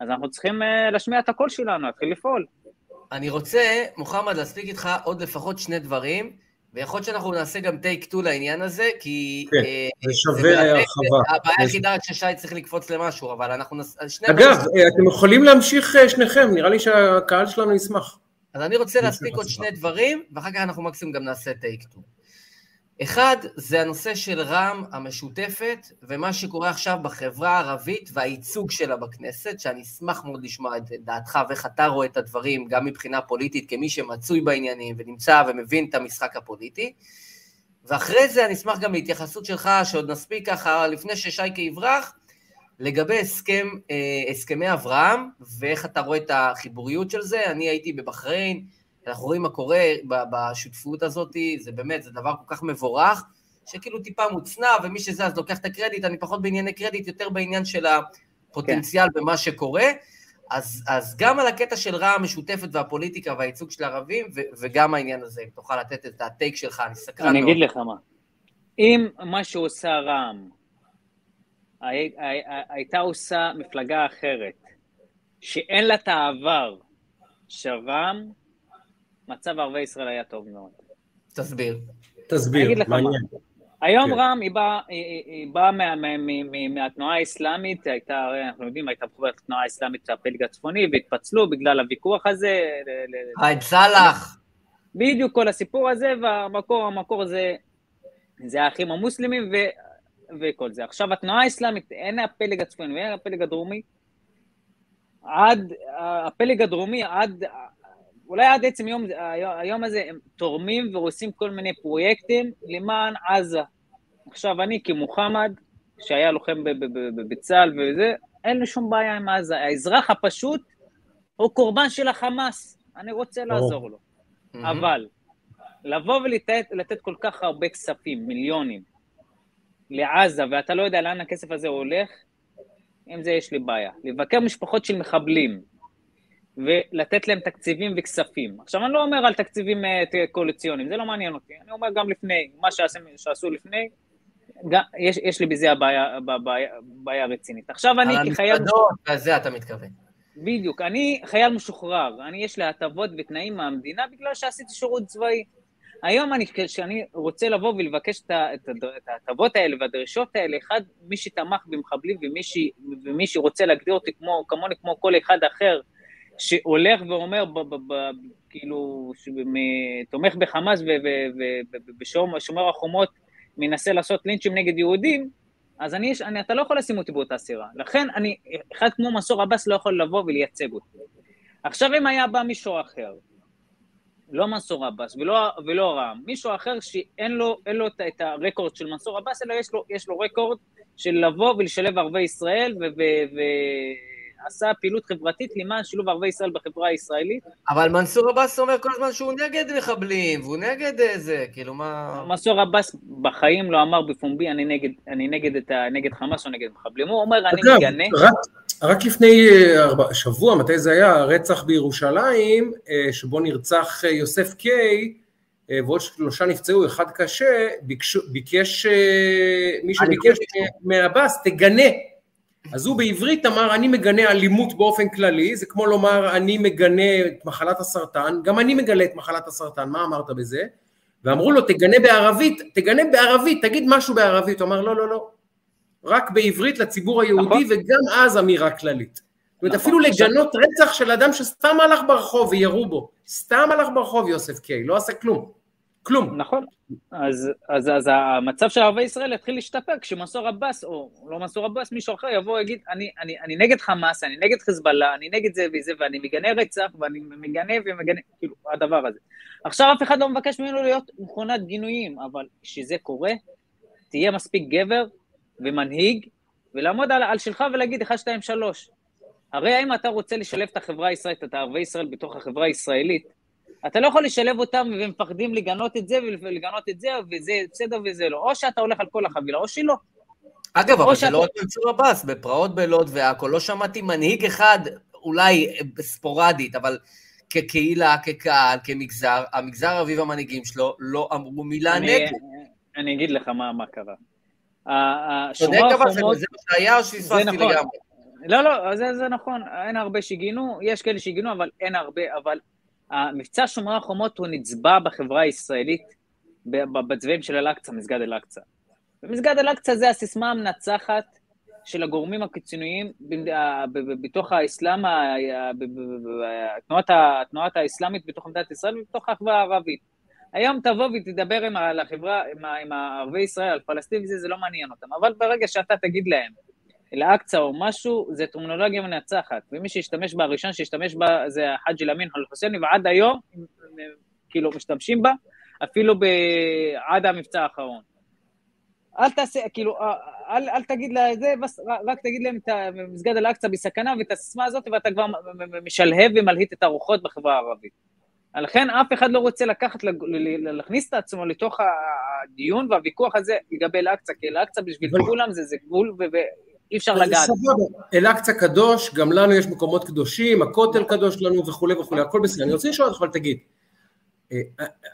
אז אנחנו צריכים uh, להשמיע את הקול שלנו, להתחיל לפעול. אני רוצה, מוחמד, להספיק איתך עוד לפחות שני דברים, ויכול להיות שאנחנו נעשה גם טייק טו לעניין הזה, כי... כן, אה, זה שווה הרחבה. הבעיה היחידה רק ששי צריך לקפוץ למשהו, אבל אנחנו נס... אגב, אתם יכולים להמשיך שניכם, נראה לי שהקהל שלנו ישמח. אז אני רוצה להספיק עוד שני דברים, ואחר כך אנחנו מקסימום גם נעשה טייק טו. אחד, זה הנושא של רע"מ המשותפת, ומה שקורה עכשיו בחברה הערבית והייצוג שלה בכנסת, שאני אשמח מאוד לשמוע את דעתך ואיך אתה רואה את הדברים, גם מבחינה פוליטית, כמי שמצוי בעניינים ונמצא ומבין את המשחק הפוליטי. ואחרי זה אני אשמח גם להתייחסות שלך, שעוד נספיק ככה, לפני ששייקה יברח, לגבי הסכם, אה, הסכמי אברהם, ואיך אתה רואה את החיבוריות של זה, אני הייתי בבחריין, אנחנו רואים מה קורה בשותפות הזאת, זה באמת, זה דבר כל כך מבורך, שכאילו טיפה מוצנע, ומי שזה אז לוקח את הקרדיט, אני פחות בענייני קרדיט, יותר בעניין של הפוטנציאל כן. במה שקורה. אז, אז גם על הקטע של רע"מ משותפת והפוליטיקה והייצוג של הערבים, ו, וגם העניין הזה, אם תוכל לתת את הטייק שלך, אני סקרן מאוד. אני אגיד לך מה. אם מה שעושה רע"מ הייתה עושה מפלגה אחרת, שאין לה את העבר רע"מ, מצב ערבי ישראל היה טוב מאוד. תסביר. תסביר, מעניין. היום כן. רע"מ היא באה בא מהתנועה האסלאמית, הייתה, אנחנו יודעים, הייתה מחוברת לתנועה האסלאמית של הפלג הצפוני, והתפצלו בגלל הוויכוח הזה. ראאד סאלח. בדיוק כל הסיפור הזה, והמקור, המקור זה, זה האחים המוסלמים, וכל זה. עכשיו, התנועה האסלאמית, אין הפלג הצפוני ואין הפלג הדרומי, עד, הפלג הדרומי, עד, אולי עד עצם יום, היום הזה, הם תורמים ועושים כל מיני פרויקטים למען עזה. עכשיו, אני כמוחמד, שהיה לוחם בצה"ל וזה, אין לי שום בעיה עם עזה. האזרח הפשוט הוא קורבן של החמאס, אני רוצה לעזור לו. אבל לבוא ולתת כל כך הרבה כספים, מיליונים, לעזה, ואתה לא יודע לאן הכסף הזה הולך, עם זה יש לי בעיה. לבקר משפחות של מחבלים, ולתת להם תקציבים וכספים. עכשיו, אני לא אומר על תקציבים אה, קואליציוניים, זה לא מעניין אותי. אני אומר גם לפני, מה שעשו, שעשו לפני, גם, יש, יש לי בזה הבעיה, בעיה, בעיה רצינית. עכשיו אני כחייל... על המסעדות, לזה אתה מתכוון. בדיוק. אני חייל משוחרר, אני יש לי הטבות ותנאים מהמדינה בגלל שעשיתי שירות צבאי. היום אני, כשאני רוצה לבוא ולבקש את ההטבות האלה והדרישות האלה, אחד, מי שתמך במחבלים ומי, ש, ומי שרוצה להגדיר אותי כמו, כמוני כמו כל אחד אחר, שהולך ואומר, ב, ב, ב, כאילו, תומך בחמאס ובשומר החומות מנסה לעשות לינצ'ים נגד יהודים, אז אני, אני, אתה לא יכול לשים אותי באותה סירה. לכן אני, אחד כמו מסור עבאס לא יכול לבוא ולייצג אותי. עכשיו אם היה בא מישהו אחר, לא מנסור עבאס ולא, ולא רע"מ, מישהו אחר שאין לו, לו את, את הרקורד של מנסור עבאס, אלא יש לו, יש לו רקורד של לבוא ולשלב ערבי ישראל ו... ו, ו עשה פעילות חברתית למען שילוב ערבי ישראל בחברה הישראלית. אבל מנסור עבאס אומר כל הזמן שהוא נגד מחבלים, והוא נגד זה, כאילו מה... מנסור עבאס בחיים לא אמר בפומבי, אני נגד, אני נגד, את ה, נגד חמאס או נגד מחבלים, הוא אומר, אני מגנה... רק, רק לפני אה, ארבע, שבוע, מתי זה היה? רצח בירושלים, אה, שבו נרצח אה, יוסף קיי, ועוד שלושה נפצעו, אחד קשה, ביקש, ביקש מישהו ביקש מעבאס, תגנה אז הוא בעברית אמר, אני מגנה אלימות באופן כללי, זה כמו לומר, אני מגנה את מחלת הסרטן, גם אני מגלה את מחלת הסרטן, מה אמרת בזה? ואמרו לו, תגנה בערבית, תגנה בערבית, תגיד משהו בערבית. הוא אמר, לא, לא, לא, רק בעברית לציבור היהודי, נכון. וגם אז אמירה כללית. זאת אומרת, נכון. אפילו לגנות רצח של אדם שסתם הלך ברחוב וירו בו, סתם הלך ברחוב יוסף קיי, לא עשה כלום. כלום. נכון. אז, אז, אז המצב של ערבי ישראל יתחיל להשתפר כשמנסור עבאס, או לא מנסור עבאס, מישהו אחר יבוא ויגיד, אני, אני, אני נגד חמאס, אני נגד חיזבאללה, אני נגד זה וזה, ואני מגנה רצח, ואני מגנה ומגנה, כאילו, הדבר הזה. עכשיו אף אחד לא מבקש ממנו להיות מכונת גינויים, אבל כשזה קורה, תהיה מספיק גבר ומנהיג, ולעמוד על, על שלך ולהגיד 1, 2, 3. הרי האם אתה רוצה לשלב את החברה הישראלית, את ערבי ישראל בתוך החברה הישראלית, אתה לא יכול לשלב אותם ומפחדים לגנות את זה ולגנות את זה, וזה בסדר וזה לא. או שאתה הולך על כל החבילה, או שלא. אגב, אבל זה לא רק מנסור עבאס, בפרעות בלוד ועכו, לא שמעתי מנהיג אחד, אולי ספורדית, אבל כקהילה, כקהל, כמגזר, המגזר הערבי והמנהיגים שלו לא אמרו מילה נגד. אני אגיד לך מה, מה קרה. צודק אבל זה מה שהיה או שפספסתי נכון. לגמרי? לא, לא, זה, זה נכון, אין הרבה שגינו, יש כאלה שגינו, אבל אין הרבה, אבל המבצע שומרי החומות הוא נצבע בחברה הישראלית בצבעים של אל-אקצא, מסגד אל-אקצא. ומסגד אל-אקצא זה הסיסמה המנצחת של הגורמים הקיצוניים בתוך האסלאם, התנועת האסלאמית בתוך מדינת ישראל ובתוך החברה הערבית. היום תבוא ותדבר עם החברה, עם ערבי ישראל, על פלסטין וזה, זה לא מעניין אותם. אבל ברגע שאתה תגיד להם, אל-אקצא או משהו, זה טרמינולוגיה מנצחת, ומי שהשתמש בה, הראשון שהשתמש בה זה החאג' אל-אמין אל-חוסייני, ועד היום, כאילו, משתמשים בה, אפילו עד המבצע האחרון. אל תעשה, כאילו, אל, אל תגיד לה זה, בס, רק תגיד להם את מסגד אל-אקצא בסכנה ואת הסיסמה הזאת, ואתה כבר משלהב ומלהיט את הרוחות בחברה הערבית. לכן אף אחד לא רוצה לקחת, להכניס את עצמו לתוך הדיון והוויכוח הזה לגבי אל-אקצא, כי אל-אקצא בשביל כולם זה, זה גבול, אי אפשר לגעת. אל-אקצא קדוש, גם לנו יש מקומות קדושים, הכותל קדוש לנו וכולי וכולי, הכל בסדר. אני רוצה לשאול אותך, אבל תגיד, אה,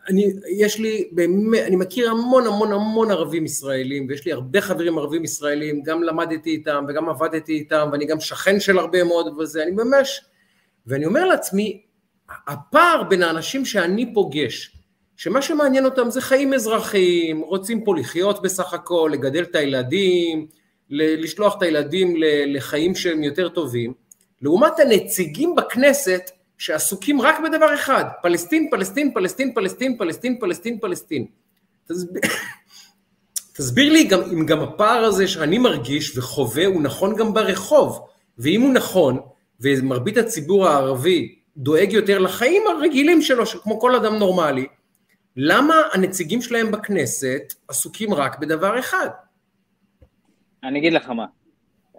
אני, יש לי, באמת, אני מכיר המון המון המון ערבים ישראלים, ויש לי הרבה חברים ערבים ישראלים, גם למדתי איתם וגם עבדתי איתם, ואני גם שכן של הרבה מאוד וזה, אני ממש, ואני אומר לעצמי, הפער בין האנשים שאני פוגש, שמה שמעניין אותם זה חיים אזרחיים, רוצים פה לחיות בסך הכל, לגדל את הילדים, לשלוח את הילדים לחיים שהם יותר טובים, לעומת הנציגים בכנסת שעסוקים רק בדבר אחד, פלסטין, פלסטין, פלסטין, פלסטין, פלסטין, פלסטין, פלסטין. *coughs* תסביר לי גם, אם גם הפער הזה שאני מרגיש וחווה הוא נכון גם ברחוב, ואם הוא נכון, ומרבית הציבור הערבי דואג יותר לחיים הרגילים שלו, כמו כל אדם נורמלי, למה הנציגים שלהם בכנסת עסוקים רק בדבר אחד? אני אגיד לך מה.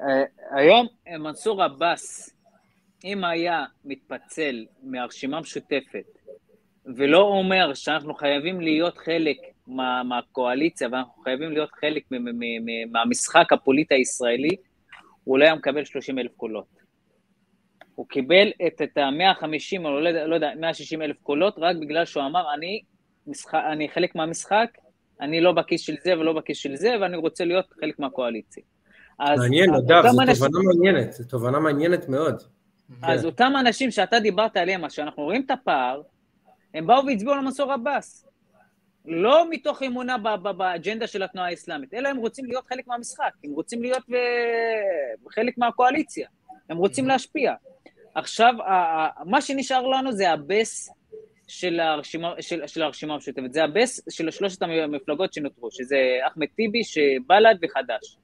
אה, היום מנסור עבאס, אם היה מתפצל מהרשימה המשותפת ולא אומר שאנחנו חייבים להיות חלק מה, מהקואליציה ואנחנו חייבים להיות חלק מהמשחק הפוליטי הישראלי, הוא לא היה מקבל 30 אלף קולות. הוא קיבל את, את ה-150 או לא, לא יודע, 160 אלף קולות רק בגלל שהוא אמר, אני, משחק, אני חלק מהמשחק, אני לא בכיס של זה ולא בכיס של זה, ואני רוצה להיות חלק מהקואליציה. מעניין, נדב, זו אנשים... תובנה מעניינת, זו תובנה מעניינת מאוד. אז כן. אותם אנשים שאתה דיברת עליהם, אז שאנחנו רואים את הפער, הם באו והצביעו למנסור עבאס. לא מתוך אמונה באג'נדה של התנועה האסלאמית, אלא הם רוצים להיות חלק מהמשחק, הם רוצים להיות חלק מהקואליציה, הם רוצים להשפיע. עכשיו, מה שנשאר לנו זה הבס של הרשימה, של, של הרשימה המשותפת, זה הבס של שלושת המפלגות שנותרו, שזה אחמד טיבי, שבל"ד וחד"ש.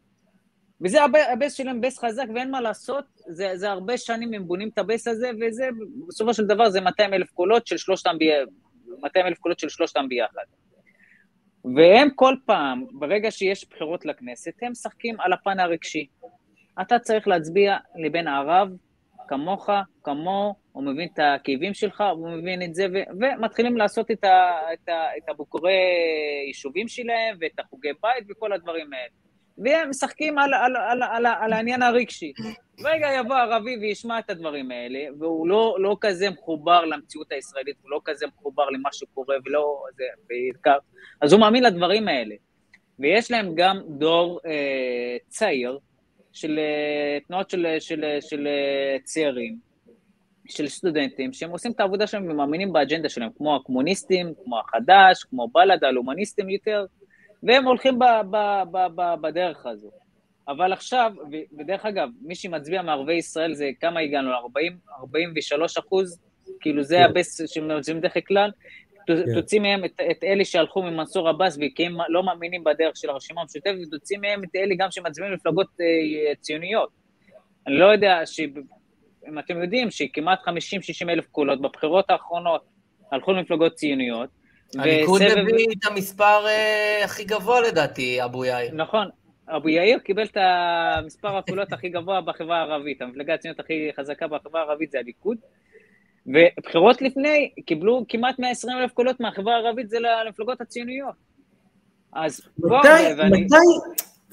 וזה הבס שלהם בס חזק ואין מה לעשות, זה, זה הרבה שנים הם בונים את הבס הזה, וזה, בסופו של דבר זה 200 אלף קולות של שלושתם, 200 אלף קולות של שלושתם ביחד. והם כל פעם, ברגע שיש בחירות לכנסת, הם משחקים על הפן הרגשי. אתה צריך להצביע לבן ערב, כמוך, כמוהו, הוא מבין את הכאבים שלך, הוא מבין את זה, ו- ומתחילים לעשות את, ה- את, ה- את הבוקרי יישובים שלהם, ואת החוגי בית וכל הדברים האלה. והם משחקים על, על, על, על, על העניין הרגשי. רגע יבוא ערבי וישמע את הדברים האלה, והוא לא, לא כזה מחובר למציאות הישראלית, הוא לא כזה מחובר למה שקורה, ולא... זה, בעיקר, אז הוא מאמין לדברים האלה. ויש להם גם דור אה, צעיר של אה, תנועות של, של, של, של אה, צעירים, של סטודנטים, שהם עושים את העבודה שלהם ומאמינים באג'נדה שלהם, כמו הקומוניסטים, כמו החד"ש, כמו בל"ד, הלאומניסטים יותר, והם הולכים ב, ב, ב, ב, בדרך הזו. אבל עכשיו, ודרך אגב, מי שמצביע מערבי ישראל זה כמה הגענו? 40, 43 אחוז? כאילו זה כן. הבס שמצביעים בדרך כלל? כן. תוציא מהם את, את אלה שהלכו ממנסור עבאס כי הם לא מאמינים בדרך של הרשימה המשותפת, ותוציא מהם את אלה גם שמצביעים מפלגות אה, ציוניות. אני לא יודע, ש... אם אתם יודעים שכמעט 50-60 אלף קולות בבחירות האחרונות הלכו למפלגות ציוניות, הליכוד וסבב... מביא את המספר uh, הכי גבוה לדעתי, אבו יאיר. נכון, אבו יאיר קיבל את המספר הקולות הכי גבוה בחברה הערבית, המפלגה הציונית הכי חזקה בחברה הערבית זה הליכוד. ובחירות לפני קיבלו כמעט 120 אלף קולות מהחברה הערבית, זה למפלגות הציוניות. אז מתי, ואני... מתי,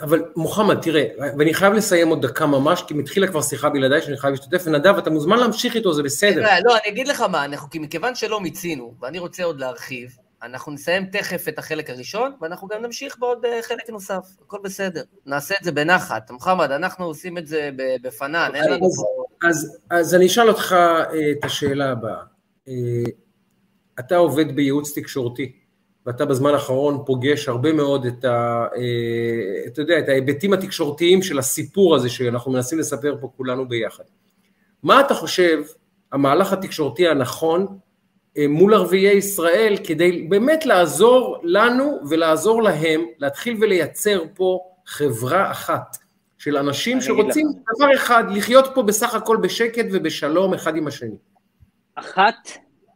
אבל מוחמד, תראה, ואני חייב לסיים עוד דקה ממש, כי מתחילה כבר שיחה בלעדיי שאני חייב להשתתף, ונדב, אתה מוזמן להמשיך איתו, זה בסדר. לא, אני אגיד לך מה, אנחנו, כי מכיוון שלא מיצינו, ואני רוצה עוד להרחיב, אנחנו נסיים תכף את החלק הראשון, ואנחנו גם נמשיך בעוד אה, חלק נוסף, הכל בסדר. נעשה את זה בנחת. מוחמד, אנחנו עושים את זה בפנן, אין לנו פה... אז, אז אני אשאל אותך אה, את השאלה הבאה. אה, אתה עובד בייעוץ תקשורתי, ואתה בזמן האחרון פוגש הרבה מאוד את, ה, אתה יודע, את ההיבטים התקשורתיים של הסיפור הזה שאנחנו מנסים לספר פה כולנו ביחד. מה אתה חושב המהלך התקשורתי הנכון אה, מול ערביי ישראל כדי באמת לעזור לנו ולעזור להם להתחיל ולייצר פה חברה אחת של אנשים שרוצים דבר אחד, לחיות פה בסך הכל בשקט ובשלום אחד עם השני. אחת,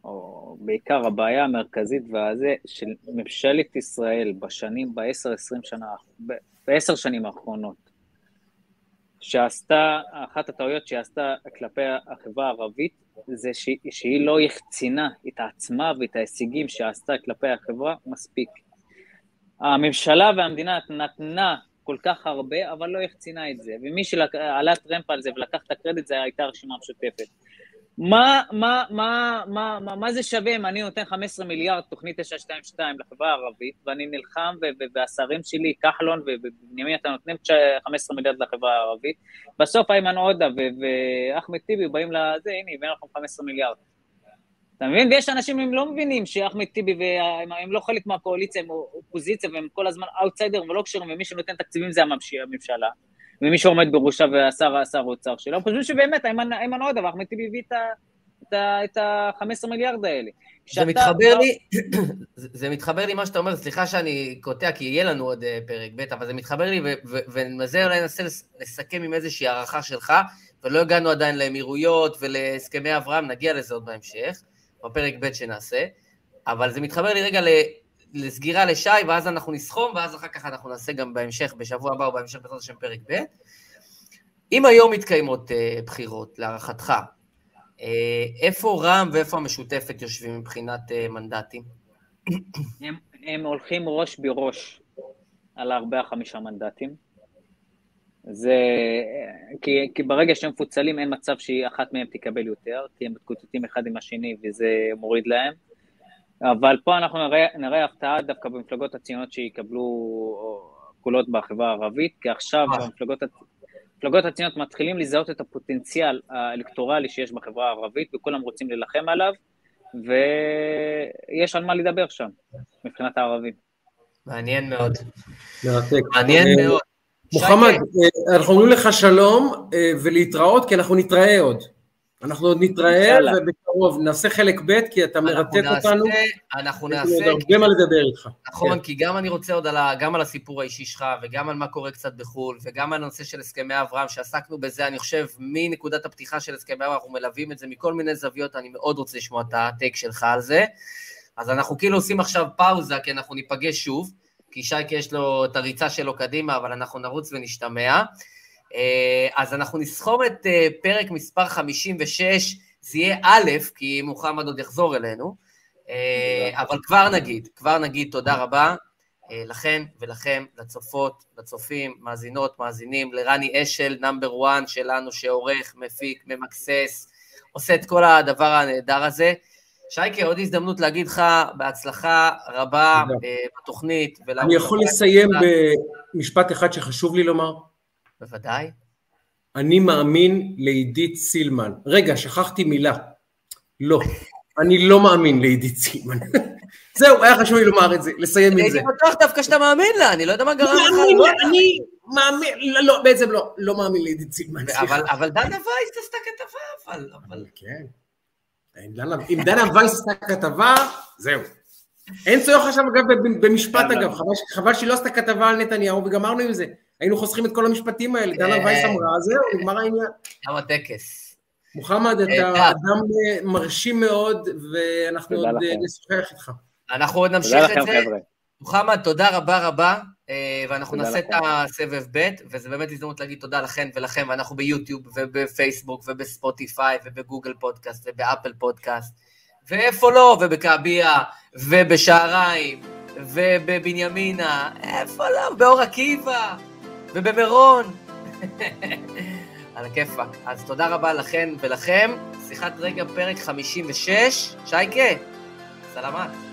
או בעיקר הבעיה המרכזית והזה, של ממשלת ישראל בשנים, בעשר, עשרים שנה, בעשר שנים האחרונות, שעשתה, אחת הטעויות שהיא עשתה כלפי החברה הערבית, זה ש, שהיא לא החצינה את עצמה ואת ההישגים שעשתה כלפי החברה מספיק. הממשלה והמדינה נתנה כל כך הרבה, אבל לא החצינה את זה, ומי שעלה טרמפ על זה ולקח את הקרדיט זה הייתה הרשימה המשותפת. מה, מה, מה, מה, מה, מה זה שווה אם אני נותן 15 מיליארד תוכנית 922 לחברה הערבית, ואני נלחם, והשרים שלי, כחלון ובנימין, אתה נותנים 15 מיליארד לחברה הערבית, בסוף איימן עודה ואחמד טיבי באים לזה, הנה, הבאנו לכם 15 מיליארד. אתה מבין? ויש אנשים, הם לא מבינים שאחמד טיבי, והם לא חלק מהקואליציה, הם אופוזיציה, והם כל הזמן אאוטסיידר ולא קשורים, ומי שנותן תקציבים זה הממשלה. ומי שעומד בראשה והשר, השר האוצר שלו, הם חושבים שבאמת איימן עודה ואחמד טיבי הביא את את ה-15 מיליארד האלה. זה מתחבר לי, *clears throat* זה מתחבר לי מה שאתה אומר, סליחה שאני קוטע, כי יהיה לנו עוד אה, פרק ב', אבל זה מתחבר לי, וזה אולי ננסה לסכם עם איזושהי הערכה שלך, ולא הגענו עדיין לאמירויות ולהסכמי אברהם, נגיע לזה עוד בהמשך, בפרק ב' שנעשה, אבל זה מתחבר לי רגע לסגירה לשי, ואז אנחנו נסכום, ואז אחר כך אנחנו נעשה גם בהמשך, בשבוע הבא או בהמשך בעזרת השם פרק ב'. אם היום מתקיימות uh, בחירות, להערכתך, uh, איפה רע"מ ואיפה המשותפת יושבים מבחינת uh, מנדטים? הם, הם הולכים ראש בראש על ארבעה חמישה מנדטים. זה... כי, כי ברגע שהם מפוצלים אין מצב שאחת מהם תקבל יותר, כי הם מתקוטטים אחד עם השני וזה מוריד להם. אבל פה אנחנו נראה, נראה הפתעה דווקא במפלגות הציונות שיקבלו קולות בחברה הערבית, כי עכשיו במפלגות, המפלגות הציונות מתחילים לזהות את הפוטנציאל האלקטורלי שיש בחברה הערבית, וכולם רוצים להילחם עליו, ויש על מה לדבר שם, מבחינת הערבים. מעניין מאוד. מרתק. מעניין אה, מאוד. מוחמד, אה, אנחנו אומרים לך שלום אה, ולהתראות, כי אנחנו נתראה עוד. אנחנו עוד נתראה, ובקרוב נעשה חלק ב', כי אתה מרתק אותנו. אנחנו נעשה... יש לנו הרבה מה לדבר איתך. נכון, כן. כי גם אני רוצה עוד על, גם על הסיפור האישי שלך, וגם על מה קורה קצת בחו"ל, וגם על הנושא של הסכמי אברהם, שעסקנו בזה, אני חושב, מנקודת הפתיחה של הסכמי אברהם, אנחנו מלווים את זה מכל מיני זוויות, אני מאוד רוצה לשמוע את הטייק שלך על זה. אז אנחנו כאילו עושים עכשיו פאוזה, כי אנחנו ניפגש שוב, כי שייקה יש לו את הריצה שלו קדימה, אבל אנחנו נרוץ ונשתמע. אה, אז אנחנו נסכום את אה, פרק מספר 56, זה יהיה א', כי מוחמד עוד יחזור אלינו, אה, אבל כבר נגיד, כבר נגיד תודה רבה לכן ולכם, לצופות, לצופים, מאזינות, מאזינים, לרני אשל, נאמבר 1 שלנו, שעורך, מפיק, ממקסס, עושה את כל הדבר הנהדר הזה. שייקה, עוד הזדמנות להגיד לך בהצלחה רבה בתוכנית. אני יכול לסיים במשפט אחד שחשוב לי לומר? בוודאי. אני מאמין לעידית סילמן. רגע, שכחתי מילה. לא, אני לא מאמין לעידית סילמן. *laughs* זהו, היה חשוב לי לומר את זה, לסיים עם זה. הייתי בטוח דווקא שאתה מאמין לה, אני לא יודע מה גרם לך. אני מאמין, לא, לא, בעצם לא, לא מאמין לעידית סילמן. אבל דנה וייס עשתה כתבה, אבל... כן. אם דנה וייס עשתה כתבה, זהו. אין צורך עכשיו, אגב, במשפט, אגב, חבל שהיא לא עשתה כתבה על נתניהו, וגמרנו עם זה. היינו חוסכים את כל המשפטים האלה, דנה אה, וייס אמרה, זהו, נגמר העניין. גם הטקס. מוחמד, אתה אה, אדם אה, מרשים מאוד, ואנחנו עוד נשוחח איתך. אנחנו עוד נמשיך את זה. מוחמד, תודה רבה רבה, ואנחנו נעשה את הסבב ב', וזה באמת הזדמנות להגיד תודה לכן ולכם, ואנחנו ביוטיוב ובפייסבוק ובספוטיפיי ובגוגל פודקאסט ובאפל פודקאסט, ואיפה לא, ובכעביה ובשעריים ובבנימינה, איפה לא, באור עקיבא. ובמירון. *laughs* על הכיפאק. אז תודה רבה לכן ולכם. שיחת רגע פרק 56. שייקה, סלמת.